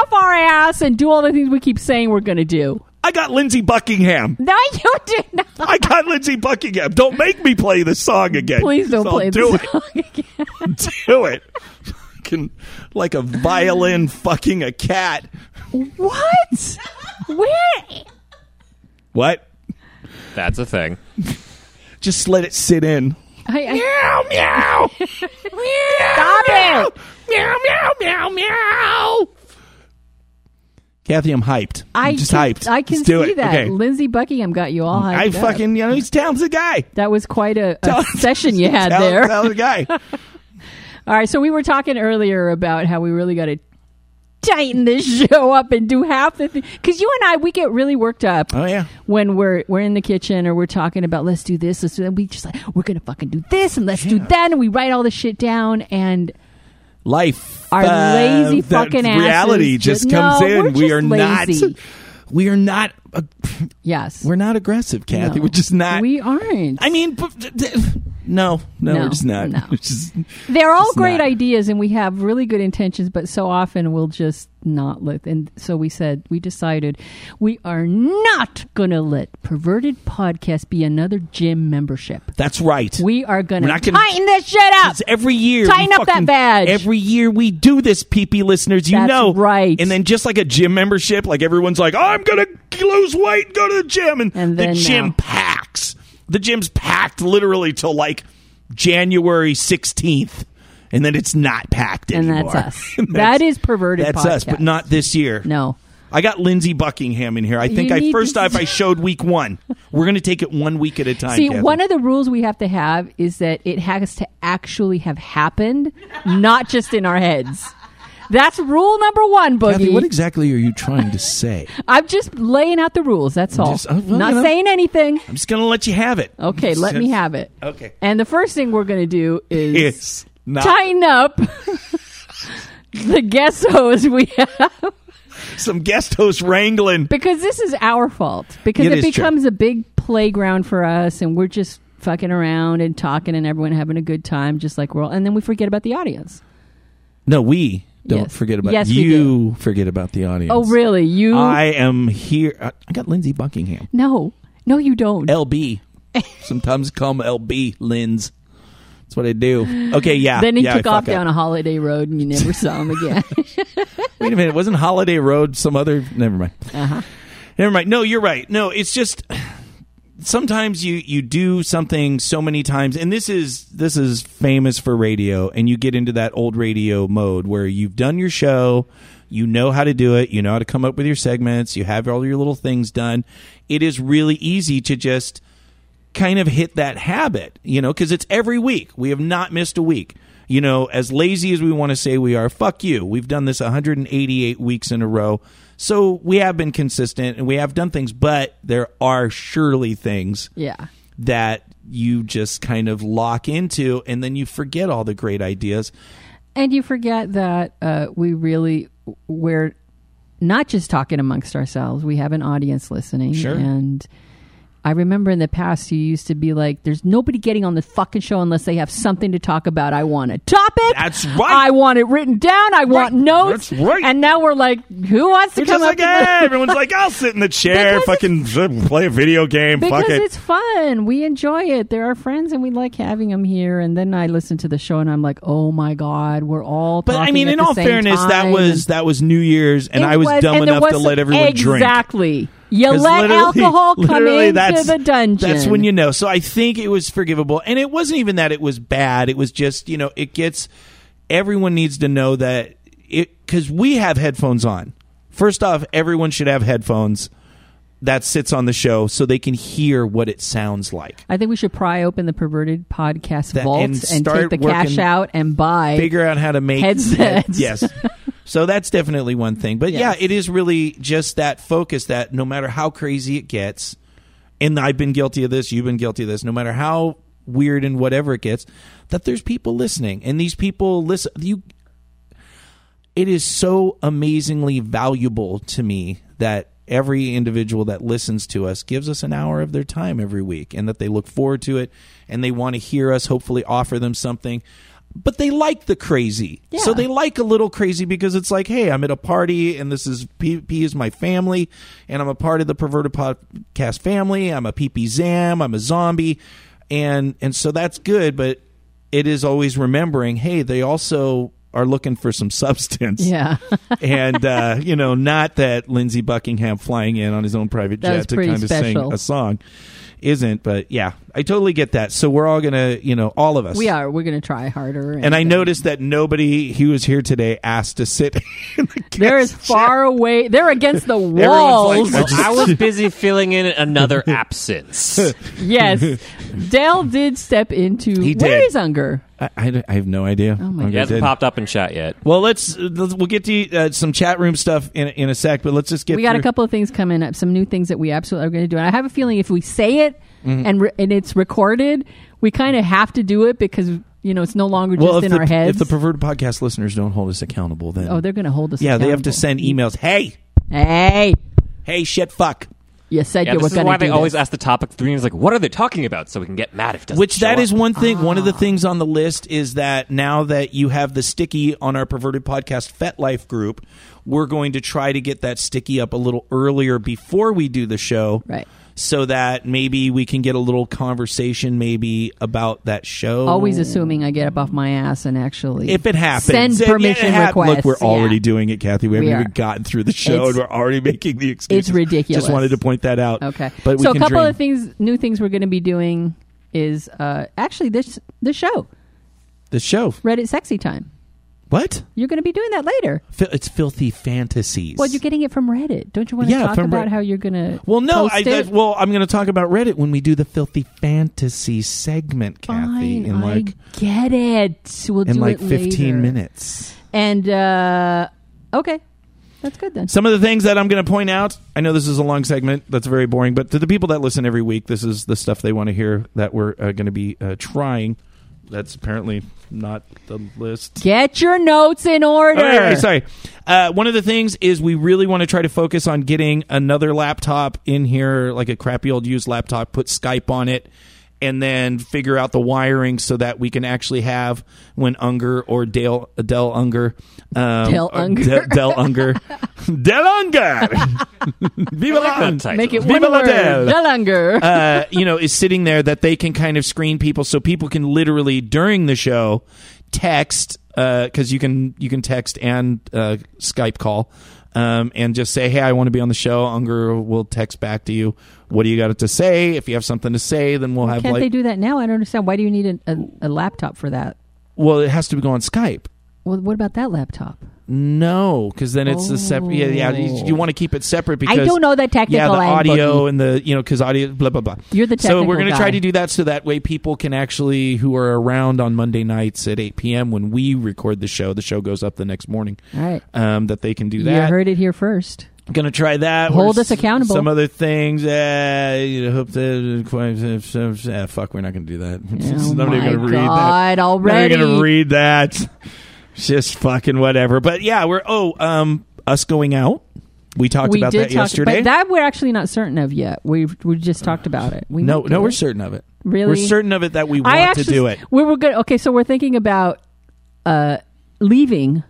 off our ass and do all the things we keep saying we're going to do. I got Lindsey Buckingham. No, you did not. I got Lindsey Buckingham. Don't make me play the song again. Please don't I'll play do the it. song again. do it. Fucking like a violin fucking a cat. What? Where? What? That's a thing. Just let it sit in. Oh, I, I, Meow meow. stop it. Meow meow meow meow. Kathy, I'm hyped. I I'm just can, hyped. I can Let's do see it. that. Okay. Lindsey Buckingham got you all hyped I up. fucking you know he's a talented guy. That was quite a, a session you had Talented- there. Talented guy. All right, so we were talking earlier about how we really got to tighten this show up and do half the thing because you and I we get really worked up Oh yeah. when we're we're in the kitchen or we're talking about let's do this, let's do that. We just like we're gonna fucking do this and let's do that, and we write all the shit down and life. Our uh, lazy fucking reality just just- comes no, in. we're are lazy. not. We are not. Uh, yes, we're not aggressive, Kathy. No. We're just not. We aren't. I mean, but- no, no, No, we're just not. no. We're just- They're all great not. ideas, and we have really good intentions, but so often we'll just not let. And so we said, we decided we are not going to let Perverted Podcast be another gym membership. that's right. We are going to not gonna- tighten this shit up. Every year. Tighten up that badge. Every year we do this, PP listeners. You That's know, right. And then just like a gym membership, like everyone's like, oh, I'm gonna lose weight, go to the gym, and, And the gym no. packs. The gym's packed literally till like January 16th, and then it's not packed and that's us. And that that's- Perverted That's Podcast. us, but not this year. No. I got Lindsey Buckingham in here. I think You I first off I showed week one. We're going to take it one week at a time. See, one of the rules we have to have is that it has to actually have happened, not just in our heads. That's rule number one, Boogie. Kathy, what exactly are you trying to say? I'm just laying out the rules. That's all. Just- well, Not you know. saying anything. I'm just going to let you have it. Okay, let me have it. Okay. And the first thing we're going to do is tighten up the guest host we have some guest host wrangling. because this is our fault. Because It it, is true. becomes a big playground for us, and we're just fucking around and talking, and everyone having a good time, just like we're all. And then we forget about the audience. No, we don't Yes. forget about Yes, you. Forget about the audience. Oh, really? You? I am here. I I got Lindsey Buckingham. no, no, you don't. LB. Sometimes come LB. Linz. That's what I do. Okay, yeah. then he yeah, I took off fuck up. down a holiday road, and you never saw him again. Wait a minute. Wasn't Holiday Road some other? Never mind. uh-huh. Never mind. No, you're right. No, it's just sometimes you you do something so many times and this is this is famous for radio and you get into that old radio mode where you've done your show you know how to do it you know how to come up with your segments you have all your little things done. It is really easy to just kind of hit that habit you know because it's every week. We have not missed a week. You know as lazy as we want to say we are fuck you. We've done this 188 weeks in a row so we have been consistent and we have done things but there are surely things Yeah. that you just kind of lock into and then you forget all the great ideas And you forget that uh, we really we're not just talking amongst ourselves. We have an audience listening. Sure. And I remember in the past you used to be like, "There's nobody getting on the fucking show unless they have something to talk about. I want a topic. That's right. I want it written down. I want notes. That's right. And now we're like, who wants to We're come just up like, the- everyone's like, I'll sit in the chair, fucking uh, play a video game. because Fuck it. it's fun. We enjoy it. They're our friends, and we like having them here. And then I listen to the show, and I'm like, oh my god, we're all. But I mean, in all fairness, that was that was New Year's, and It I was, dumb and there enough to let everyone drink. Exactly. You let alcohol come into the dungeon. That's when you know. So I think it was forgivable, and it wasn't even that it was bad. It was just you know it gets. Everyone needs to know that it because we have headphones on. First off, everyone should have headphones that sits on the show so they can hear what it sounds like. I think we should pry open the perverted podcast That- vault and and, take the cash out and buy. figure out how to make Headsets. yes. So that's definitely one thing. But yeah, it is really just that focus that no matter how crazy it gets, and I've been guilty of this, you've been guilty of this, no matter how weird and whatever it gets, that there's people listening. And these people listen you it is so amazingly valuable to me that every individual that listens to us gives us an hour of their time every week and that they look forward to it and they want to hear us hopefully offer them something but they like the crazy. Yeah. so they like a little crazy because it's like hey i'm at a party and this is p, P is my family and i'm a part of the perverted podcast family. I'm a pp zam. I'm a zombie. And and so that's good but it is always remembering hey they also are looking for some substance. Yeah, and uh, you know, not that Lindsey Buckingham flying in on his own private jet to kind of sing a song isn't. But yeah, I totally get that. So we're all gonna, you know, all of us. we are. We're going to try harder. And I uh, noticed that nobody who was here today asked to sit. In the they're as far away. They're against the Everyone's walls. like, I was busy filling in another absence. yes, Dale did step into. He Where did. is Unger? I, I, I have no idea. Oh my Okay, He hasn't popped up in chat yet. Well, let's, let's we'll get to uh, some chat room stuff in in a sec, but let's just get. we got a couple of things coming up, some new things that we absolutely are going to do. And I have a feeling if we say it Mm-hmm. and re- and it's recorded, we kind of have to do it because you know it's no longer just Well, if in the, our heads. if the perverted podcast listeners don't hold us accountable, then oh, they're going to hold us. yeah, they have to send emails. Hey, Hey, hey, shit, fuck. you said Yeah, you were this is why to do they always ask the topic three. It's like, what are they talking about? So we can get mad if it doesn't. Which show that up. is one thing. One of Ah. the things on the list is that now that you have the sticky on our perverted podcast FetLife group, we're going to try to get that sticky up a little earlier before we do the show, Right. So that maybe we can get a little conversation, maybe about that show. Always assuming I get up off my ass and actually if it happens, send permission hap- requests. Look, we're already Yeah. doing it, Kathy. We haven't are. even gotten through the show, It's- and we're already making the excuses. It's ridiculous. Just wanted to point that out. Okay. but we so a couple dream. of things, new things we're going to be doing is uh, actually this the show the show. Reddit Sexy Time. What? You're going to be doing that later. It's filthy fantasies. Well, you're getting it from Reddit. Don't you want to Yeah, talk from about how you're going to? Well, no, I, that, well, I'm going to talk about Reddit when we do the filthy fantasy segment, Kathy, Fine, in like I get it. We'll do it. in do like it 15 later. minutes. And uh, okay, that's good then. Some of the things that I'm going to point out. I know this is a long segment. That's very boring, but to the people that listen every week, this is the stuff they want to hear that we're uh, going to be uh, trying. That's apparently not the list. Get your notes in order. Oh, yeah, sorry. Uh, one of the things is we really want to try to focus on getting another laptop in here, like a crappy old used laptop, put Skype on it, and then figure out the wiring so that we can actually have when Unger or Dale Dell Unger, um, Dale or Unger. De- Dell Unger, Del Unger, Viva la that. Make it Viva one la word. Del. Delanger. uh, you know, is sitting there that they can kind of screen people, so people can literally during the show text because you can you can text and uh, Skype call. Um, and just say, "Hey, I want to be on the show." Unger will text back to you. What do you got to say? If you have something to say, then we'll have Can't like. they do that now? I don't understand. Why do you need a, a, a laptop for that? well, it has to go on Skype. Well, what about that laptop? No, because then it's a separate. Yeah, yeah. You, you want to keep it separate because I don't know the technical yeah, the audio and the you know because audio blah blah blah. You're the so we're gonna try to do that so that way people can actually who are around on Monday nights at 8 p.m. when we record the show. The show goes up the next morning. All right. Um, that they can do that. You heard it here first. Gonna try that. Hold us accountable. Some other things. Uh, you know, hope that. Uh, fuck, we're not gonna do that. Oh Nobody my gonna read that. Already. gonna read that. Just fucking whatever. But yeah, we're oh um us going out. We talked we about that talk, yesterday. but that we're actually not certain of yet. We've we just talked about it. We no, no, we're it. certain of it. Really? we're certain of it that we want actually, to do it. We were good. Okay, so we're thinking about uh, leaving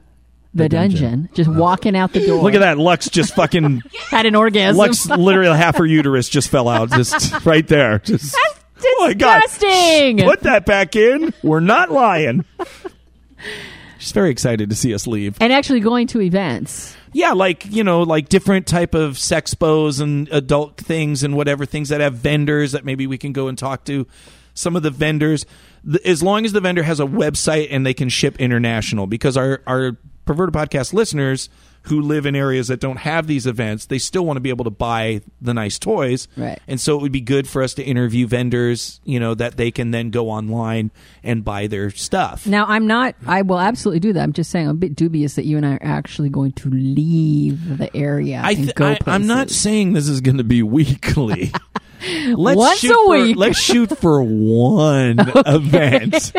the, The dungeon. dungeon. just walking out the door. Look at that, Lux just fucking Had an orgasm. Lux literally half her uterus just fell out, just right there. Just oh my god, disgusting. put that back in. We're not lying. She's very excited to see us leave. and actually going to events. Yeah, like you know, like different type of sex sexpos and adult things and whatever things that have vendors that maybe we can go and talk to. Some of the vendors, as long as the vendor has a website and they can ship international, because our our perverted podcast listeners who live in areas that don't have these events, they still want to be able to buy the nice toys. Right. And so it would be good for us to interview vendors, you know, that they can then go online and buy their stuff. Now, I'm not. I will absolutely do that. I'm just saying, I'm a bit dubious that you and I are actually going to leave the area I and th- go I, I'm not saying this is going to be weekly. Let's Once shoot a for, week. Let's shoot for one event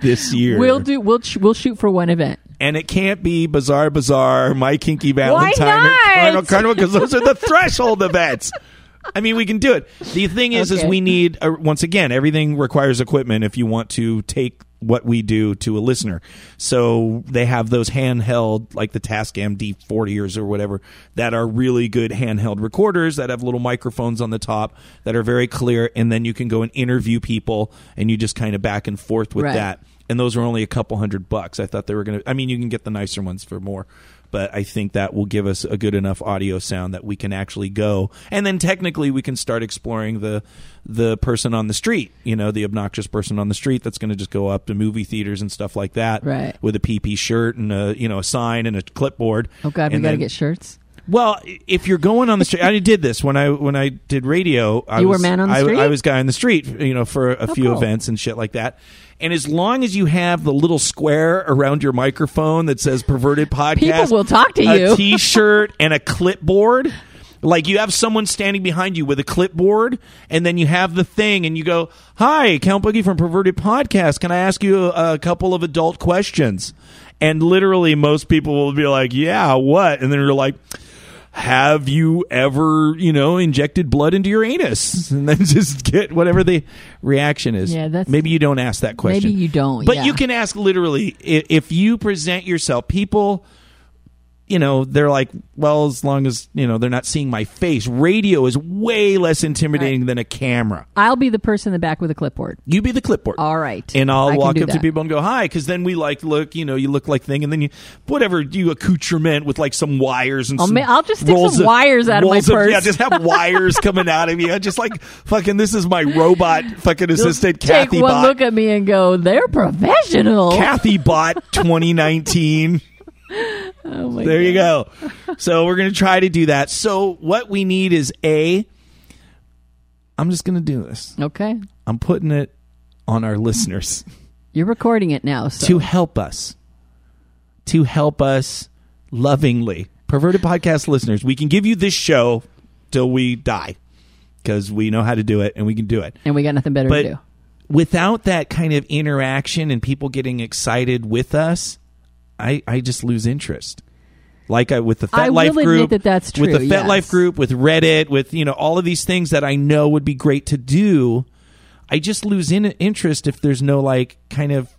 this year. We'll do. We'll sh- we'll shoot for one event. And it can't be Bizarre Bazaar, My Kinky Valentine, not? or Carnival Carnival because those are the threshold events. I mean, we can do it. The thing is, is we need uh, once again everything requires equipment if you want to take what we do to a listener. So they have those handheld, like the Tascam D40s or whatever, that are really good handheld recorders that have little microphones on the top that are very clear, and then you can go and interview people, and you just kind of back and forth with Right. that and those were only a couple hundred bucks. I thought they were going to. I mean, you can get the nicer ones for more, but I think that will give us a good enough audio sound that we can actually go, and then technically we can start exploring the the person on the street. You know, the obnoxious person on the street that's going to just go up to movie theaters and stuff like that, Right. With a PP shirt and a you know a sign and a clipboard. Oh God, we got to get shirts. well, if you're going on the street, I did this when I when I did radio. I You were was, man on the I, street? I was guy on the street, you know, for a oh, few cool. events and shit like that. And as long as you have the little square around your microphone that says "perverted podcast," People will talk to you. T-shirt and a clipboard. Like you have someone standing behind you with a clipboard, and then you have the thing, and you go, "Hi, Count Boogie from Perverted Podcast. Can I ask you a, a couple of adult questions?" And literally, most people will be like, "Yeah, what?" And then you're like, have you ever, you know, injected blood into your anus? And then just get whatever the reaction is. Yeah, that's- maybe you don't ask that question. Maybe you don't, But yeah. you can ask literally if you present yourself. People, you know, they're like, well, as long as you know they're not seeing my face. Radio is way less intimidating than a camera. I'll be the person in the back with a clipboard. You be the clipboard. All right. And I'll I walk up to people and go, hi, because then we like look, you know, you look like thing, and then you, whatever, you accoutrement with like some wires and I'll some ma- I'll just stick some wires out of my purse. Yeah, just have wires coming out of you. Just like, fucking, this is my robot fucking assistant, Take Kathy one Bot. look at me and go, "They're professional." Kathy Bot 2019. Oh my There you go. So we're going to try to do that. So what we need is A, I'm just going to do this. Okay, I'm putting it on our listeners. you're recording it now. So to help us to help us lovingly perverted podcast listeners we can give you this show till we die because we know how to do it and we can do it and we got nothing better but to do. without that kind of interaction and people getting excited with us i i just lose interest like I, with the I FetLife will admit group, that that's true. with the FetLife yes. group, with Reddit, with you know all of these things that I know would be great to do. I just lose in interest if there's no like kind of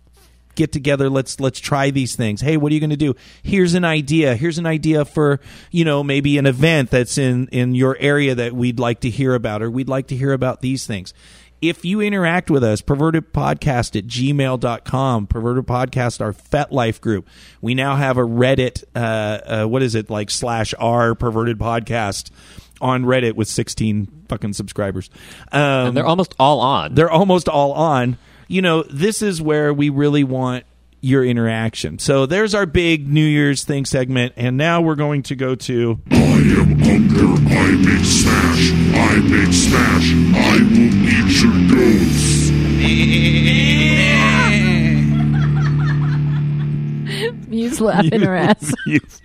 get together let's let's try these things hey what are you going to do here's an idea here's an idea for you know maybe an event that's in in your area that we'd like to hear about or we'd like to hear about these things if you interact with us, pervertedpodcast at gmail.com, perverted podcast, our FetLife group. We now have a Reddit, uh, uh, what is it, like slash R perverted podcast on Reddit with 16 fucking subscribers. Um, and they're almost all on. they're almost all on. You know, this is where we really want your interaction. So there's our big New Year's thing segment, and now we're going to go to I am hunger, I make smash, I make smash, I will eat your goats. He's laughing her ass.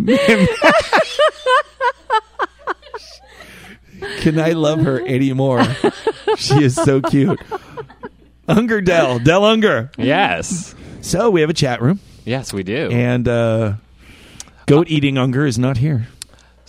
Can I love her anymore? she is so cute. Unger Dell, Dell Unger. yes. So we have a chat room, Yes, we do. and uh, goat eating Unger is not here.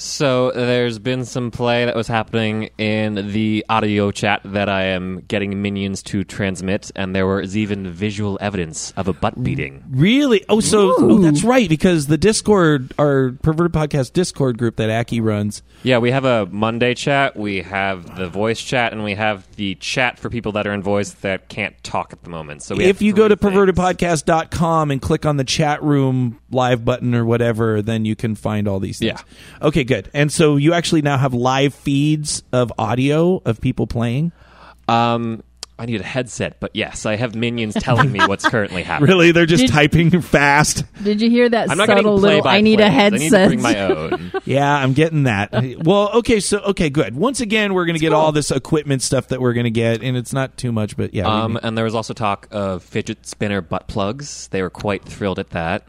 So there's been some play that was happening in the audio chat that I am getting minions to transmit, and there was even visual evidence of a butt beating. Really? Oh, so oh, that's right because the Discord, our perverted podcast Discord group that Aki runs. Yeah, we have a Monday chat, we have the voice chat, and we have the chat for people that are in voice that can't talk at the moment. So we If you go to three things. pervertedpodcast.com and click on the chat room live button or whatever, then you can find all these things. Yeah. Okay, good. And so you actually now have live feeds of audio of people playing. Um, I need a headset, but yes, I have minions telling me what's currently happening. Really? They're just Did- typing fast. Did you hear that I'm not getting subtle play little? by I need a plays. headset. I need to bring my own. Yeah, I'm getting that. well, okay, so okay, good. Once again, we're going to get all this equipment stuff that we're going to get, and it's not too much, but yeah. we Um, need- and there was also talk of fidget spinner butt plugs. They were quite thrilled at that.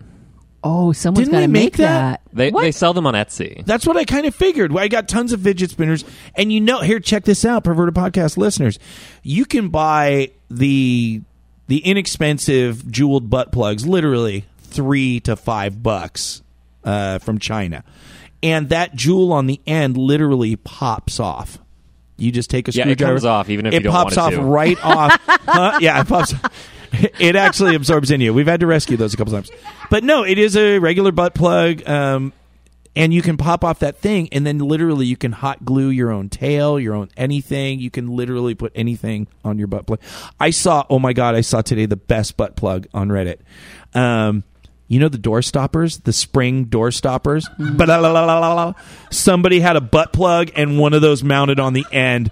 Oh, someone's Didn't got to we make make that? that. They What? they sell them on Etsy. That's what I kind of figured. I got tons of fidget spinners, and you know, here, check this out, perverted podcast listeners. You can buy the the inexpensive jeweled butt plugs, literally three to five bucks uh, from China, and that jewel on the end literally pops off. You just take a Yeah, it screwdriver. comes off even if it you don't pops want it off to. right off. Huh? Yeah, it pops. It actually absorbs in you. We've had to rescue those a couple times, but no, it is a regular butt plug. Um, and you can pop off that thing and then literally you can hot glue your own tail your own anything. You can literally put anything on your butt plug. I saw oh my god i saw today the best butt plug on reddit. Um you know the door stoppers? The spring door stoppers? Somebody had a butt plug and one of those mounted on the end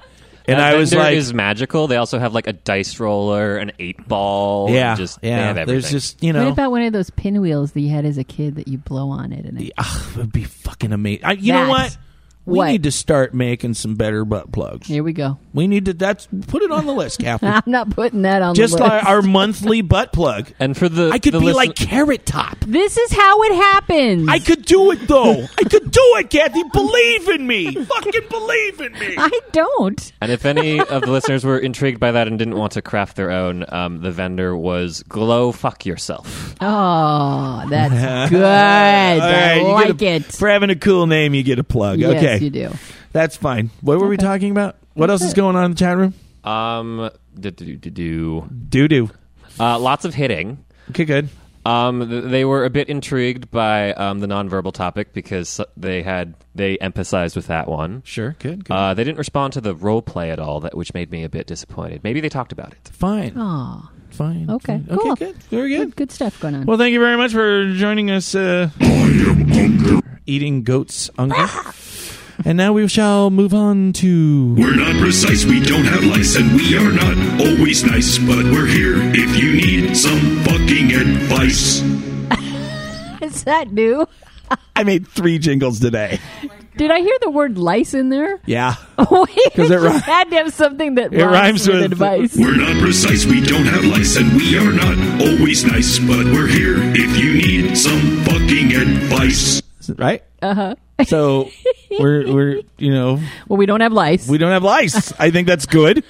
and That i was like is magical. They also have like a dice roller, an eight ball. yeah just they yeah have there's just you know What about one of those pinwheels that you had as a kid that you blow on it? And it Ugh, it would be fucking amazing I, you know what we What? need to start making some better butt plugs here we go. We need to. That's put it on the list, Kathy. I'm not putting that on Just the list. like our monthly butt plug. and for the I could the be listen- like Carrot Top. this is how it happens. I could do it though. I could do it, Kathy. Believe in me. Fucking believe in me. I don't. And if any of the listeners were intrigued by that and didn't want to craft their own, um, the vendor was Glow Fuck Yourself. Oh, that's good. All right, I you like a- it. For having a cool name, you get a plug. Yes, okay, you do. that's fine. What were we Okay. talking about? What else is going on in the chat room? Um, do do do do. Doo doo. Uh, lots of hitting. Okay, good. Um, th- they were a bit intrigued by um, the nonverbal topic because they had they emphasized with that one. Sure, good. good. Uh, they didn't respond to the role play at all, that which made me a bit disappointed. Maybe they talked about it. fine, Oh, fine. Okay, fine. cool. Okay, good. Very good. good, good stuff going on. Well, thank you very much for joining us. Uh, I am hunger. eating goats, Unger. And now we shall move on to. We're not precise, we don't have lice, and we are not always nice, but we're here if you need some fucking advice. is that new? I made three jingles today. Did I hear the word lice in there? Yeah. Oh, wait, 'Cause it rhy- had to have something that It rhymes with- advice. We're not precise, we don't have lice, and we are not always nice, but we're here if you need some fucking advice. Right? Uh huh. So we're we're you know Well, we don't have lice. we don't have lice. I think that's good.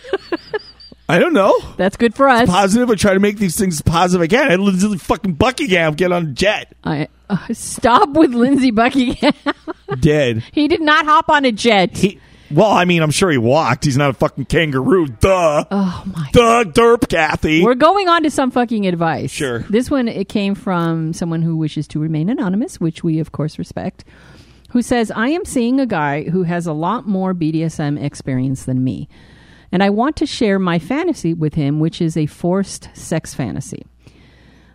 I don't know. That's good for us. Positive. I try to make these things positive. I can. I literally fucking Buckingham get on a jet. I, uh, stop with Lindsey Buckingham. Dead. he did not hop on a jet. He. Well, I mean, I'm sure he walked. He's not a fucking kangaroo. Duh. oh my Duh. Derp, Kathy. We're going on to some fucking advice. Sure. This one it came from someone who wishes to remain anonymous, which we of course respect. Who says, "I am seeing a guy who has a lot more BDSM experience than me. And I want to share my fantasy with him, which is a forced sex fantasy.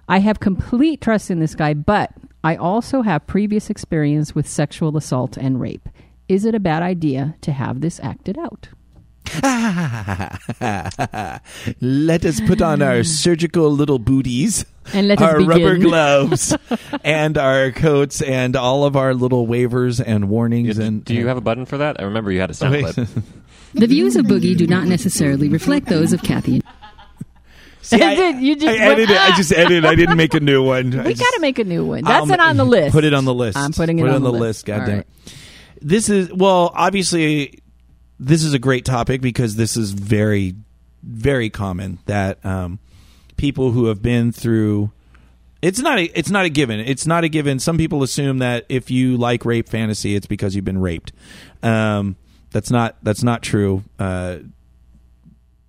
I have complete trust in this guy, but I also have previous experience with sexual assault and rape. Is it a bad idea to have this acted out? Let us put on our surgical little booties, And let us our rubber gloves, and our coats, and all of our little waivers and warnings. and Do you have a button for that? I remember you had a sound Wait. clip. The views of Boogie do not necessarily reflect those of Kathy. See, I, Did- you just I went, edited. I "Ah!" just edited. I didn't make a new one. We got to make a new one. That's it on the list. Put it on the list. I'm putting it Put on the list. God All damn right. it. This is well, obviously, this is a great topic because this is very, very common that um, people who have been through. It's not. A, it's not a given. It's not a given. Some people assume that if you like rape fantasy, it's because you've been raped. Um, that's not. That's not true. Uh,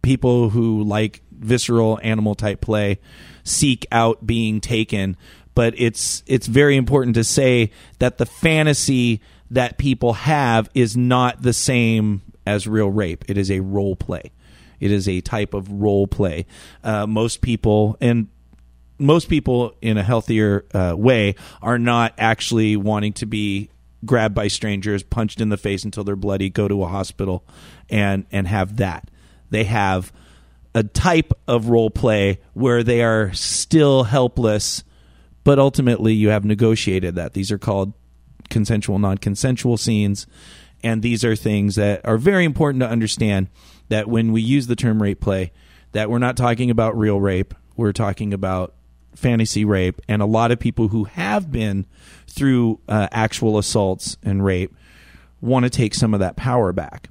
people who like visceral animal type play seek out being taken but it's it's very important to say that the fantasy that people have is not the same as real rape it is a role play it is a type of role play uh, most people and most people in a healthier uh, way are not actually wanting to be grabbed by strangers, punched in the face until they're bloody, go to a hospital, and and have that. They have a type of role play where they are still helpless, but ultimately you have negotiated that. These are called consensual, non-consensual scenes, and these are things that are very important to understand. That when we use the term rape play, that we're not talking about real rape. We're talking about fantasy rape, and a lot of people who have been through uh, actual assaults and rape want to take some of that power back.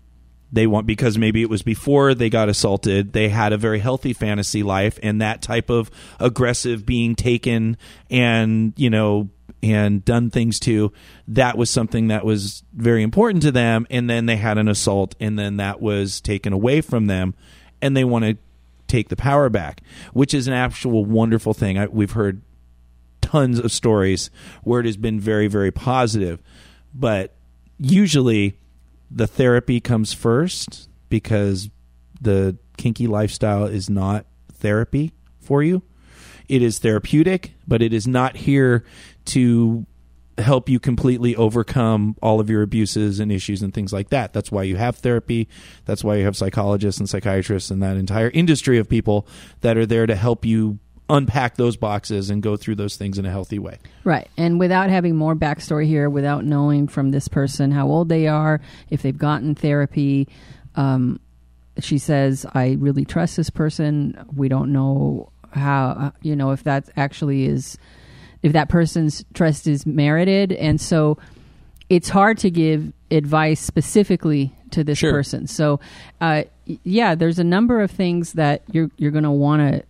They want because maybe it was before they got assaulted, they had a very healthy fantasy life, and that type of aggressive being taken and you know and done things to that was something that was very important to them and then they had an assault and then that was taken away from them and they want to take the power back which is an actual wonderful thing. I, we've heard tons of stories where it has been very very positive but usually the therapy comes first because the kinky lifestyle is not therapy for you it is therapeutic but it is not here to help you completely overcome all of your abuses and issues and things like that. That's why you have therapy. That's why you have psychologists and psychiatrists and that entire industry of people that are there to help you unpack those boxes and go through those things in a healthy way. Right. And without having more backstory here, without knowing from this person how old they are, if they've gotten therapy, um, she says, I really trust this person. We don't know how, you know, if that actually is, if that person's trust is merited. And so it's hard to give advice specifically to this Sure. person. So, uh, yeah, there's a number of things that you're, you're going to want to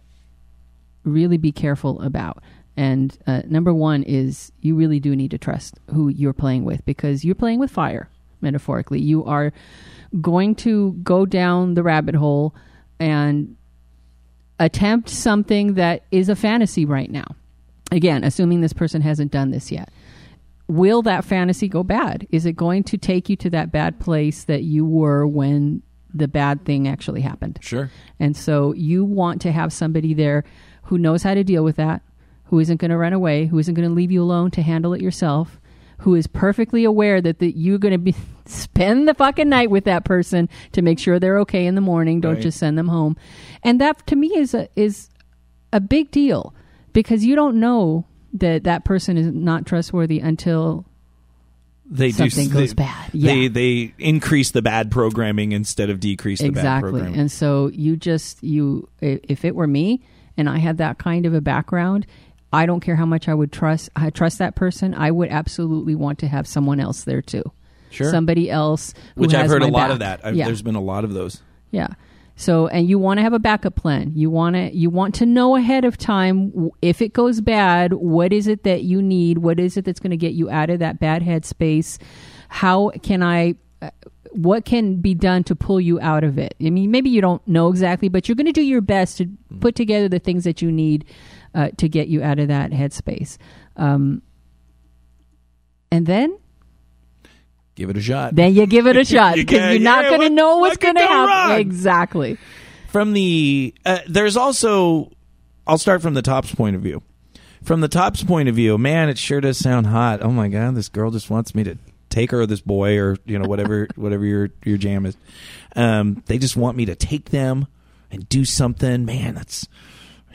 really be careful about. And uh, number one is you really do need to trust who you're playing with because you're playing with fire, metaphorically. You are going to go down the rabbit hole and attempt something that is a fantasy right now. Again, assuming this person hasn't done this yet. Will that fantasy go bad? Is it going to take you to that bad place that you were when the bad thing actually happened? Sure. And so you want to have somebody there who knows how to deal with that, who isn't going to run away, who isn't going to leave you alone to handle it yourself, who is perfectly aware that the, you're going to be spend the fucking night with that person to make sure they're okay in the morning. Don't Right. just send them home. And that to me is a is a big deal because you don't know that that person is not trustworthy until They something do goes they, bad. They Yeah. they increase the bad programming instead of decrease the bad exactly programming. and so you just you if it were me and i had that kind of a background i don't care how much i would trust i trust that person i would absolutely want to have someone else there too. Sure. somebody else who Which I've heard a lot of that. I've, yeah. There's been a lot of those. yeah. So and you want to have a backup plan. You want to you want to know ahead of time if it goes bad what is it that you need? What is it that's going to get you out of that bad headspace? How can i uh, what can be done to pull you out of it? I mean maybe you don't know exactly but you're going to do your best to put together the things that you need uh, to get you out of that headspace um, and then give it a shot. Then you give it a shot because you're not yeah, going to know what's going to happen. wrong? Exactly. from the uh, there's also I'll start from the top's point of view. From the top's point of view, man, it sure does sound hot. Oh my god, this girl just wants me to take her or this boy or you know whatever whatever your your jam is. Um, they just want me to take them and do something. Man, that's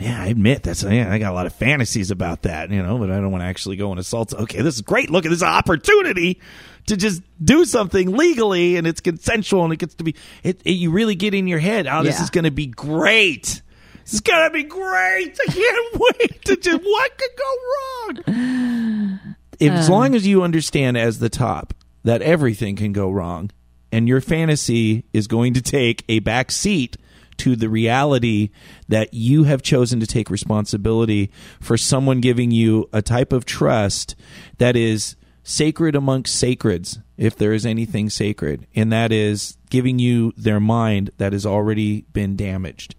yeah, I admit that's yeah, I got a lot of fantasies about that, you know, but I don't want to actually go and assault. Okay, this is great. Look at this opportunity to just do something legally and it's consensual and it gets to be it, it you really get in your head, oh, this Yeah. is going to be great. This is gonna be great. I can't wait to just what could go wrong. If, as uh. long as you understand as the top that everything can go wrong, and your fantasy is going to take a back seat to the reality that you have chosen to take responsibility for someone giving you a type of trust that is sacred amongst sacreds, if there is anything sacred, and that is giving you their mind that has already been damaged.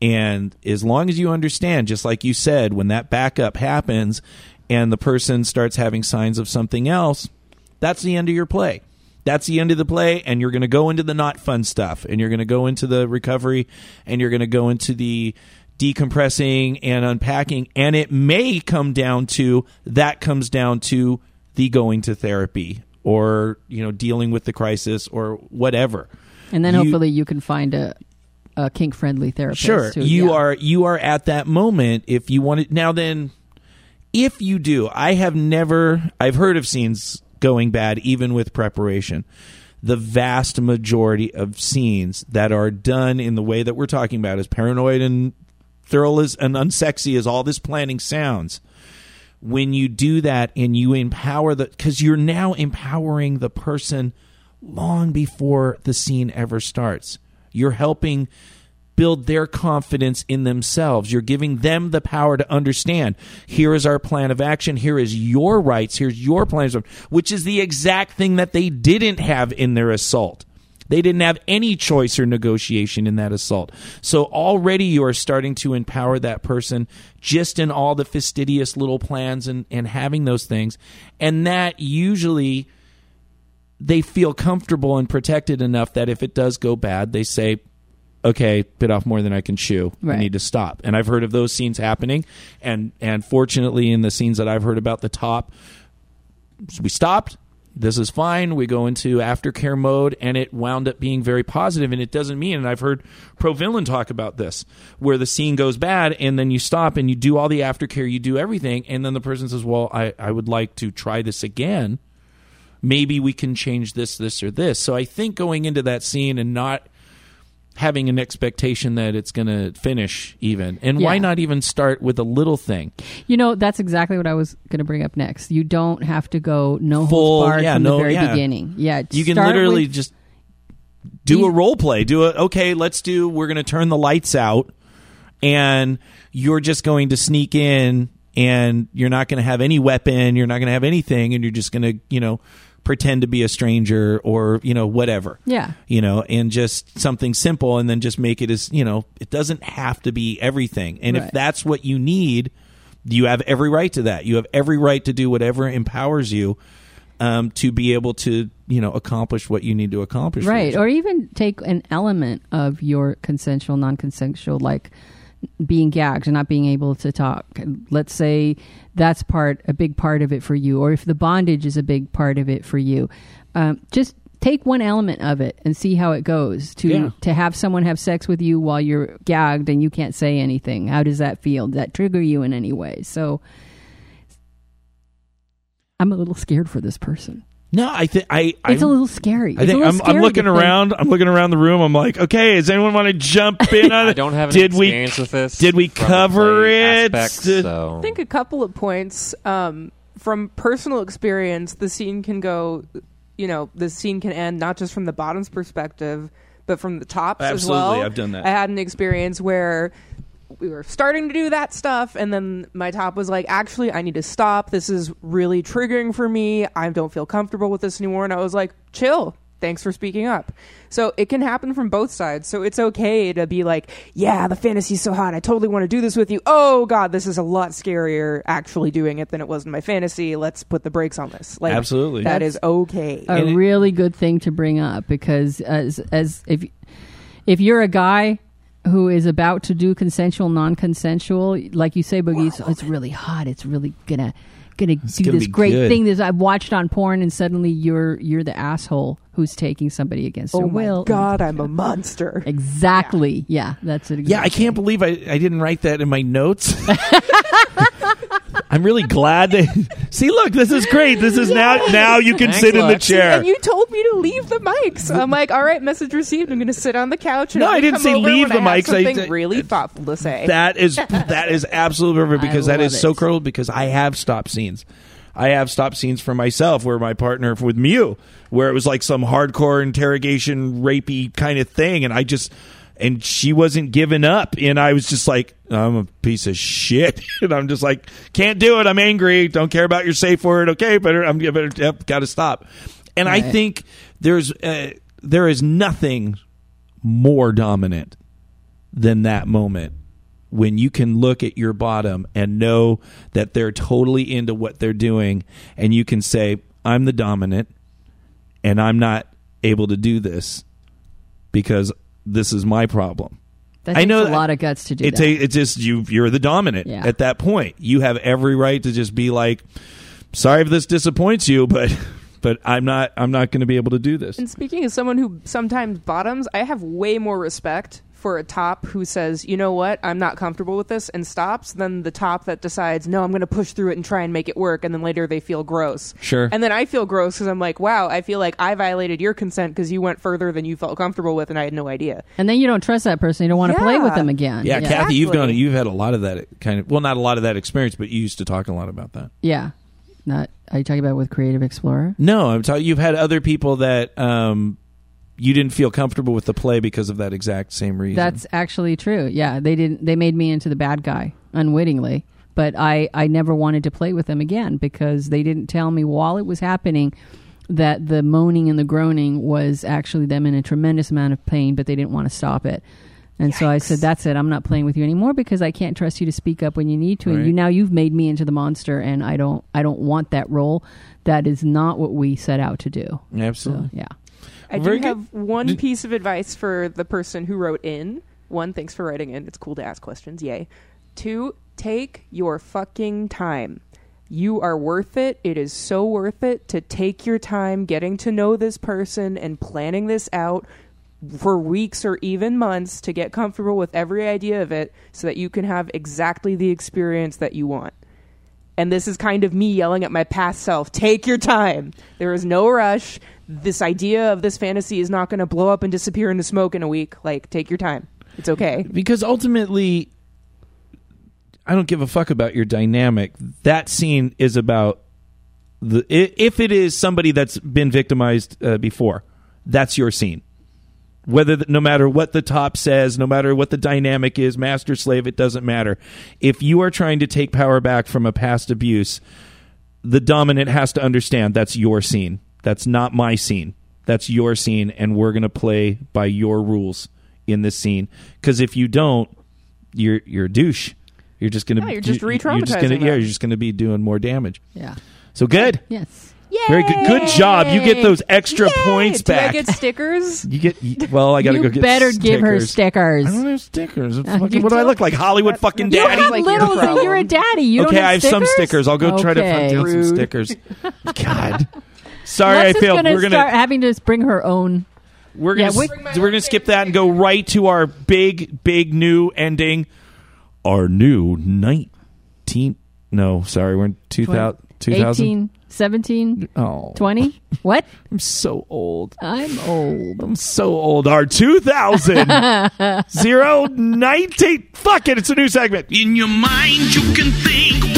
And as long as you understand, just like you said, when that backup happens and the person starts having signs of something else, that's the end of your play. That's the end of the play, and you're going to go into the not fun stuff, and you're going to go into the recovery, and you're going to go into the decompressing and unpacking. And it may come down to that comes down to the going to therapy or, you know, dealing with the crisis or whatever. And then You- hopefully you can find a, a kink friendly therapist. Sure, who- you yeah. are you are at that moment. If you want it now, then if you do, I have never. I've heard of scenes going bad, even with preparation. The vast majority of scenes that are done in the way that we're talking about, as paranoid and thorough as and unsexy as all this planning sounds, when you do that and you empower the because you're now empowering the person long before the scene ever starts you're helping build their confidence in themselves you're giving them the power to understand here is our plan of action here is your rights here's your plans of which is the exact thing that they didn't have in their assault they didn't have any choice or negotiation in that assault. So already you are starting to empower that person just in all the fastidious little plans and, and having those things. And that usually they feel comfortable and protected enough that if it does go bad, they say, okay, bit off more than I can chew. I need to stop. And I've heard of those scenes happening. And, and fortunately, in the scenes that I've heard about the top, we stopped. This is fine. We go into aftercare mode, and it wound up being very positive. And it doesn't mean, and I've heard Pro Villain talk about this, where the scene goes bad, and then you stop and you do all the aftercare, you do everything, and then the person says, "Well, I, I would like to try this again. Maybe we can change this, this, or this." So I think going into that scene and not having an expectation that it's going to finish even, and why not even start with a little thing? You know, that's exactly what I was going to bring up next. You don't have to go no Full- holds barred yeah, from no- the very yeah. beginning. Yeah, You can literally with- just do a role play. Do a okay. Let's do. We're going to turn the lights out, and you're just going to sneak in, and you're not going to have any weapon. You're not going to have anything, and you're just going to you know pretend to be a stranger or you know whatever. Yeah. You know, and just something simple, and then just make it as you know. It doesn't have to be everything, and if that's what you need, you have every right to that. You have every right to do whatever empowers you um, to be able to you know accomplish what you need to accomplish. right, or even take an element of your consensual, non-consensual, like being gagged and not being able to talk. Let's say that's part a big part of it for you, or if the bondage is a big part of it for you, um, just take one element of it and see how it goes. To Yeah. to have someone have sex with you while you're gagged and you can't say anything. How does that feel? Does that trigger you in any way? So. I'm a little scared for this person. No, I think I. I It's a little scary. I It's a think little I'm, I'm looking to think- around. I'm looking around the room. I'm like, okay, does anyone want to jump in on it? I don't have any did we experience with this. did we cover it? aspect, Did- so I think a couple of points um, from personal experience. The scene can go, you know, the scene can end not just from the bottom's perspective, but from the tops as Absolutely, well. I've done that. I had an experience where we were starting to do that stuff, and then my top was like, "Actually, I need to stop. This is really triggering for me. I don't feel comfortable with this anymore." And I was like, "Chill." thanks for speaking up. So it can happen from both sides. So it's okay to be like, yeah, the fantasy's so hot. I totally want to do this with you. Oh God, this is a lot scarier actually doing it than it was in my fantasy. Let's put the brakes on this. Like Absolutely. that is okay. a And it- really good thing to bring up because as as if if you're a guy who is about to do consensual non-consensual like you say boogie it's, it's really hot it's really gonna gonna do gonna this great good. thing that i've watched on porn and suddenly you're you're the asshole who's taking somebody against oh their my will God, I'm a monster. exactly yeah, that's it Yeah, I can't believe I, I didn't write that in my notes. I'm really glad that. See, look, this is great. This is now. Now you can Thanks, sit in the Lex. chair. And you told me to leave the mic. So I'm like, all right, message received. I'm going to sit on the couch. And No, I'm I gonna didn't say leave the I have mics. I- Something I- really thoughtful to say. That is that is absolutely perfect because I that is love so it. cruel because I have stopped scenes. I have stopped scenes for myself where my partner with Mew, where it was like some hardcore interrogation, rapey kind of thing, and I just and she wasn't giving up, and I was just like, I'm a piece of shit, and I'm just like, can't do it. I'm angry. Don't care about your safe word. Okay, better. I'm better. Yep, got to stop. And I think there's uh, there is nothing more dominant than that moment when you can look at your bottom and know that they're totally into what they're doing and you can say I'm the dominant and I'm not able to do this because this is my problem. that I know a lot of guts to do It that ta- it's just you you're the dominant Yeah. at that point. You have every right to just be like sorry if this disappoints you but but I'm not I'm not going to be able to do this. And speaking as someone who sometimes bottoms, I have way more respect for a top who says, you know what, I'm not comfortable with this and stops than the top that decides, no, I'm going to push through it and try and make it work. And then later they feel gross. Sure. And then I feel gross because I'm like, wow, I feel like I violated your consent because you went further than you felt comfortable with and I had no idea. and then you don't trust that person you don't want to play with them again Yeah, Kathy, you've Exactly. gone. You've had a lot of that kind of. Well, not a lot of that experience, but you used to talk a lot about that. yeah not are you talking about with creative explorer No, I'm talking. You've had other people that um, you didn't feel comfortable with the play because of that exact same reason. That's actually true. Yeah, they didn't. They made me into the bad guy unwittingly, but I I never wanted to play with them again because they didn't tell me while it was happening that the moaning and the groaning was actually them in a tremendous amount of pain, but they didn't want to stop it. And so I said, "That's it. I'm not playing with you anymore because I can't trust you to speak up when you need to. And you now you've made me into the monster, and I don't I don't want that role. That is not what we set out to do. absolutely. So yeah, I Very do good. have one Did- piece of advice for the person who wrote in. One, thanks for writing in. It's cool to ask questions. Yay. Two, take your fucking time. You are worth it. It is so worth it to take your time getting to know this person and planning this out for weeks or even months to get comfortable with every idea of it so that you can have exactly the experience that you want. And this is kind of me yelling at my past self take your time. There is no rush. This idea of this fantasy is not going to blow up and disappear into smoke in a week. Like, take your time. It's okay. because ultimately I don't give a fuck about your dynamic. That scene is about the if it is somebody that's been victimized uh, before, that's your scene. Whether the, no matter what the top says, no matter what the dynamic is, master slave, it doesn't matter. If you are trying to take power back from a past abuse, the dominant has to understand that's your scene. That's not my scene. That's your scene, and we're going to play by your rules in this scene. Because if you don't, you're you're a douche. You're just going to Yeah, you're just You're just re-traumatizing gonna, yeah, you're just going to be doing more damage. yeah, So good, yes. Yay! very good. Good job. You get those extra points Do back. I get stickers? you get well. I got to you go get. better give her stickers. stickers. I don't have stickers. It's fucking- you what do I look like? Hollywood fucking daddy. You daddy. have like your little, problem. you're a daddy. You okay, don't I have some stickers? stickers. I'll go try to Okay. find some stickers. God, sorry, Lex I is failed. Gonna We're gonna start having to bring her own. we're gonna Yeah, s- we- we're gonna skip that and go right to our big big new ending. Our new nineteen. No, sorry, we're in 2000. 2000. 18, 17, Oh, 20. What? I'm so old. I'm old. I'm so old. Our 2000 zero 19. Fuck it. It's a new segment. In your mind, you can think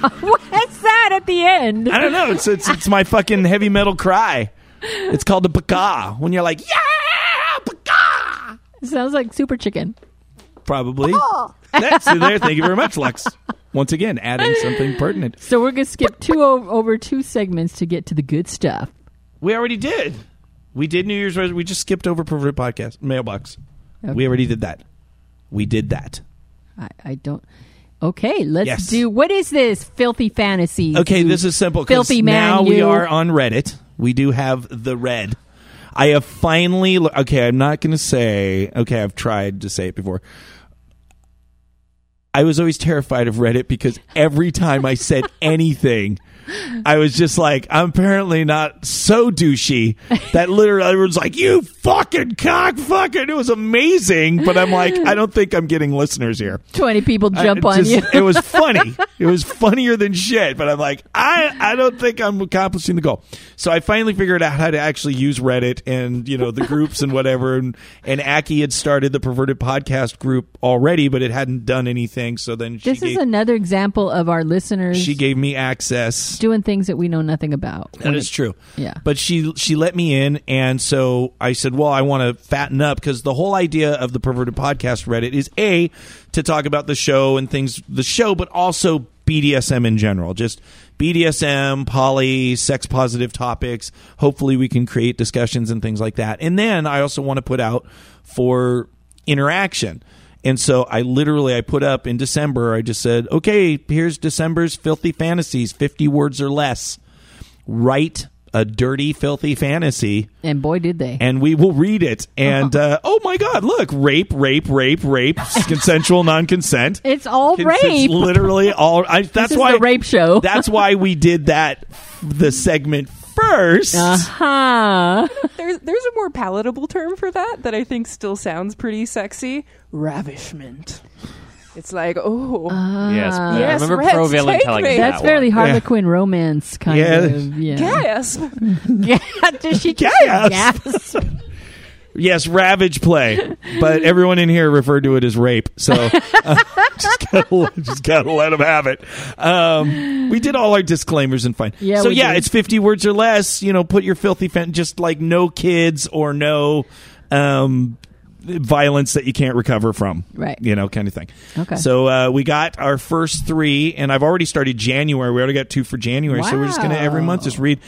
What's that at the end? I don't know. It's it's it's my fucking heavy metal cry. It's called the baka. When you're like, yeah, baka. Sounds like Super Chicken. Probably. That's there. Thank you very much, Lex. once again, adding something pertinent. So we're gonna skip two o- over two segments to get to the good stuff. We already did. We did New Year's. res- We just skipped over perverted podcast mailbox. Okay. We already did that. We did that. I, I don't. Okay, let's Yes. do. What is this filthy fantasy? Okay, this is simple. Filthy man, Now we are on Reddit. We do have the red. I have finally. Okay, I'm not going to say. Okay, I've tried to say it before. I was always terrified of Reddit because every time I said anything, I was just like, I'm apparently not so douchey that literally everyone's like, you fucking cock fucking. It was amazing, but I'm like, I don't think I'm getting listeners here. Twenty people jump it on just- you. it was funny. It was funnier than shit. But I'm like, I I don't think I'm accomplishing the goal. So I finally figured out how to actually use Reddit and you know the groups and whatever. And and Aki had started the perverted podcast group already, but it hadn't done anything. So then she this is another example of our listeners she gave me access. doing things that we know nothing about. That is true. Yeah. But she she let me in, and so I said, "Well, I want to fatten up because the whole idea of the perverted podcast Reddit is a to talk about the show and things, the show, but also BDSM in general, just BDSM, poly, sex positive topics. Hopefully, we can create discussions and things like that. And then I also want to put out for interaction." And so I literally I put up in December. I just said, "Okay, here's December's filthy fantasies, 50 words or less." write a dirty, filthy fantasy, And boy, did they! and we will read it. And uh, oh my God, look, rape, rape, rape, rape, consensual non-consent. it's all It's- it's rape. literally all. I, that's this is why the rape show. That's why we did that. The segment first. huh. There's there's a more palatable term for that that I think still sounds pretty sexy. Ravishment. It's like, oh, Yes, Ah. I Yes, remember Reds, Pro Villain take telling me. us That's that fairly one. Harlequin romance kind Yeah. of. Yeah. gasp. Does she just Gasp. gasp? Yes, ravage play, but everyone in here referred to it as rape. So uh, just gotta just gotta let them have it. Um, we did all our disclaimers and fine. Yeah, so we yeah, did. it's fifty words or less. You know, put your filthy fan just like no kids or no um, violence that you can't recover from. Right. You know, kind of thing. Okay. So uh, we got our first three, and I've already started January. We already got two for January. So we're just gonna every month just read.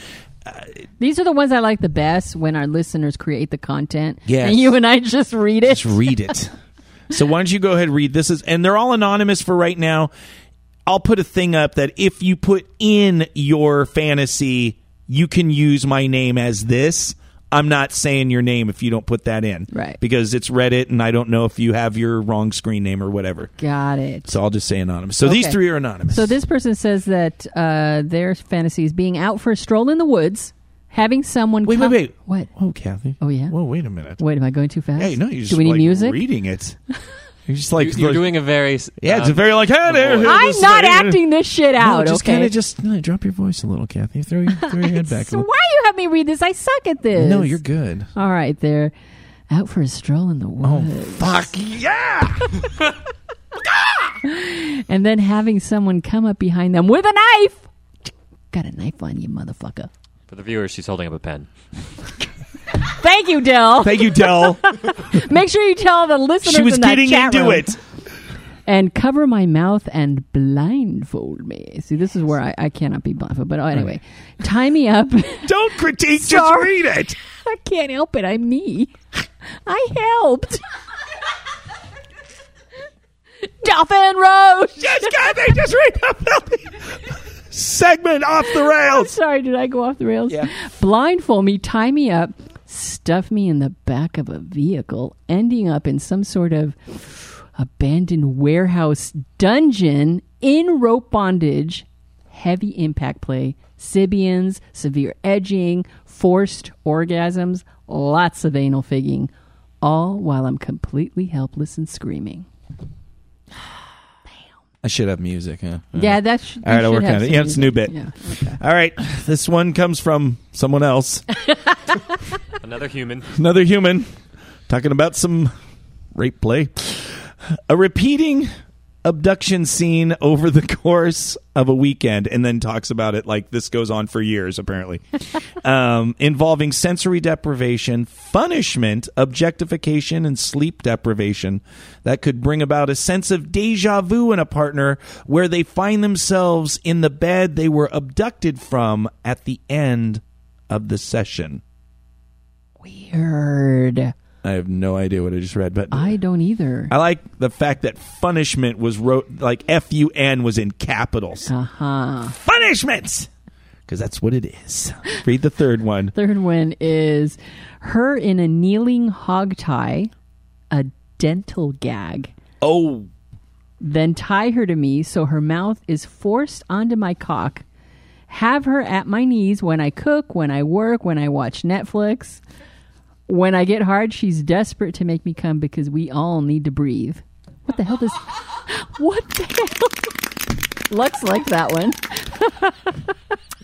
These are the ones I like the best when our listeners create the content. Yes. And you and I just read it. Just read it. so why don't you go ahead and read this is and they're all anonymous for right now. I'll put a thing up that if you put in your fantasy, you can use my name as this. I'm not saying your name if you don't put that in. Right. Because it's Reddit and I don't know if you have your wrong screen name or whatever. Got it. So I'll just say anonymous. So these three are anonymous. So this person says that uh, their fantasy is being out for a stroll in the woods, having someone. Wait, come- wait, wait. What? Oh, Kathy. Oh, yeah? Whoa, wait a minute. Wait, am I going too fast? Hey, no, you just Do we need like music? reading it. You're just like You're doing a very Yeah, it's um, a very like. Hey, there, voice. I'm this- not acting this shit out. No, just okay. kind of just no, drop your voice a little, Kathy. Throw your, throw your head back. a So little. why you have me read this? I suck at this. No, you're good. All right, they're out for a stroll in the Oh woods, fuck yeah! and then having someone come up behind them with a knife. Got a knife on you, motherfucker. For the viewers, she's holding up a pen. Thank you, Dell. Thank you, Dell. Make sure you tell the listeners she was in that getting chat into room. it. and cover my mouth and blindfold me. See, this is where I, I cannot be blindfolded. But anyway, tie me up. Don't critique. Just Sorry. read it. I can't help it. I'm me. I helped. Dolphin Road. Just Kathy. Just read the segment off the rails. sorry, did I go off the rails? Yeah. Blindfold me, tie me up, stuff me in the back of a vehicle, ending up in some sort of abandoned warehouse dungeon in rope bondage, heavy impact play, Sybians, severe edging, forced orgasms, lots of anal figging, all while I'm completely helpless and screaming. I should have music, huh? Yeah, uh-huh. that's All right, I'll work on it. Yeah, it's a new bit. Yeah. Okay. All right, this one comes from someone else, Another human. another human, talking about some rape play. A repeating abduction scene over the course of a weekend and then talks about it like this goes on for years apparently um, involving sensory deprivation punishment objectification and sleep deprivation that could bring about a sense of deja vu in a partner where they find themselves in the bed they were abducted from at the end of the session Weird. I have no idea what i just read but I don't either. I like the fact that punishment was wrote like F U N was in capitals. Uh huh. Punishments, because that's what it is. Read the third one. Third one is her in a kneeling hog tie, a dental gag. Oh, Then tie her to me so her mouth is forced onto my cock. Have her at my knees when I cook, when I work, when I watch Netflix. When I get hard, she's desperate to make me come because we all need to breathe. What the hell does. What the hell? Lux like that one.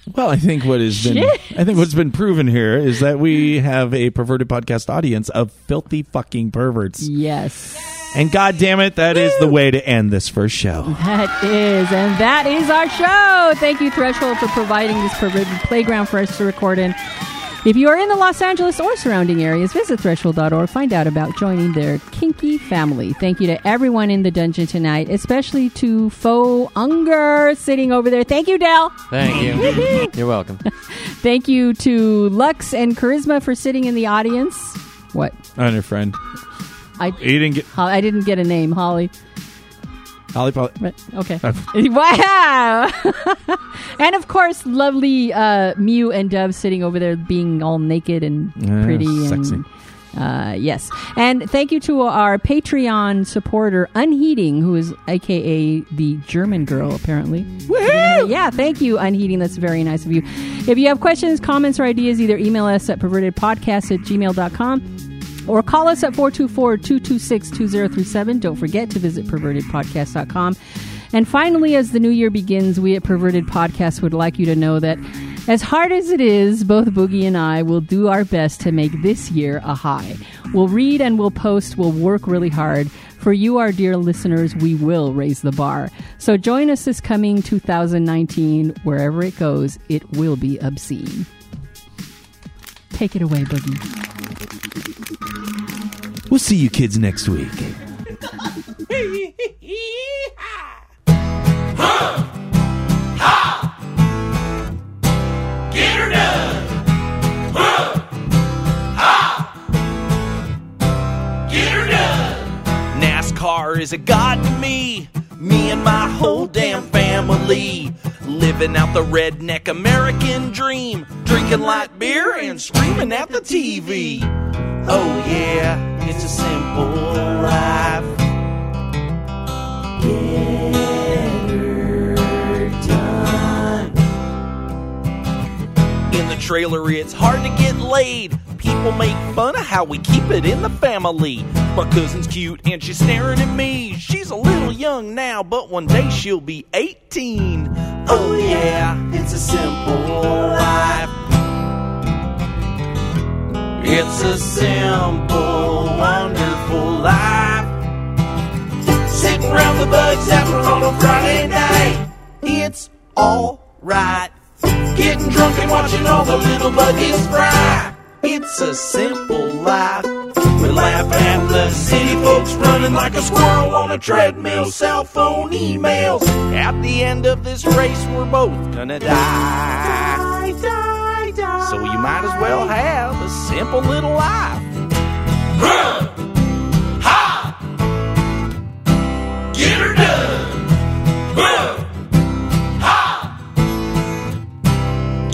well, I think what has been I think what's been proven here is that we have a perverted podcast audience of filthy fucking perverts. Yes. And god damn it, that is the way to end this first show. That is, and that is our show. Thank you, Threshold, for providing this perverted playground for us to record in. If you are in the Los Angeles or surrounding areas, visit threshold.org. Find out about joining their kinky family. Thank you to everyone in the dungeon tonight, especially to Faux Unger sitting over there. Thank you, Dell. Thank you. You're welcome. Thank you to Lux and Charisma for sitting in the audience. What? On your friend. I, You didn't get I didn't get a name, Holly. Holly Polly. But, okay. wow. and of course, lovely uh, Mew and Dove sitting over there being all naked and Yeah, pretty. And, sexy. Uh, yes. And thank you to our Patreon supporter, Unheating, who is AKA the German girl, apparently. Yeah, thank you, Unheating. That's very nice of you. If you have questions, comments, or ideas, either email us at pervertedpodcast at gmail.com or call us at 424-226-2037. Don't forget to visit pervertedpodcast.com. And finally, as the new year begins, we at Perverted Podcast would like you to know that as hard as it is, both Boogie and I will do our best to make this year a high. We'll read and we'll post, we'll work really hard. For you, our dear listeners, we will raise the bar. So join us this coming 2019. Wherever it goes, it will be obscene. Take it away, Boogie. We'll see you kids next week. Get her done. Huh. Ha. Get her done. NASCAR is a god to me. Me Living out the redneck American dream. Drinking light beer and screaming at the TV. Oh, yeah, it's a simple life. Get trailer, it's hard to get laid. People make fun of how we keep it in the family. My cousin's cute and she's staring at me. She's a little young now, but one day she'll be 18. Oh, yeah, it's a simple life. It's a simple, wonderful life. Sitting around the bug zapper on a Friday night. It's alright. Getting drunk and watching all the little buggies fry. It's a simple life. We laugh at the city folks running like a squirrel on a treadmill, cell phone emails. At the end of this race, we're both gonna die. Die, die, So you might as well have a simple little life. Get her done. Huh.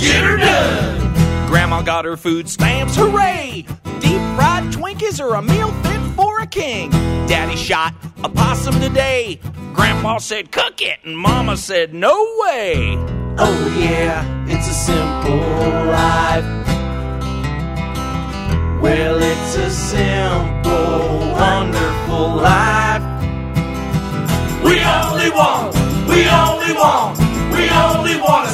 Get her done. Grandma got her food stamps, hooray! Deep fried Twinkies are a meal fit for a king. Daddy shot a possum today. Grandpa said cook it, and Mama said no way. Oh yeah, it's a simple life. Well, it's a simple, wonderful life. We only want, we only want, we only want a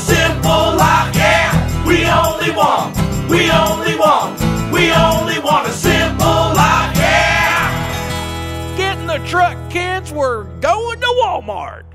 want, we only want, we only want a simple life. Yeah. Get in the truck, kids, we're going to. Walmart.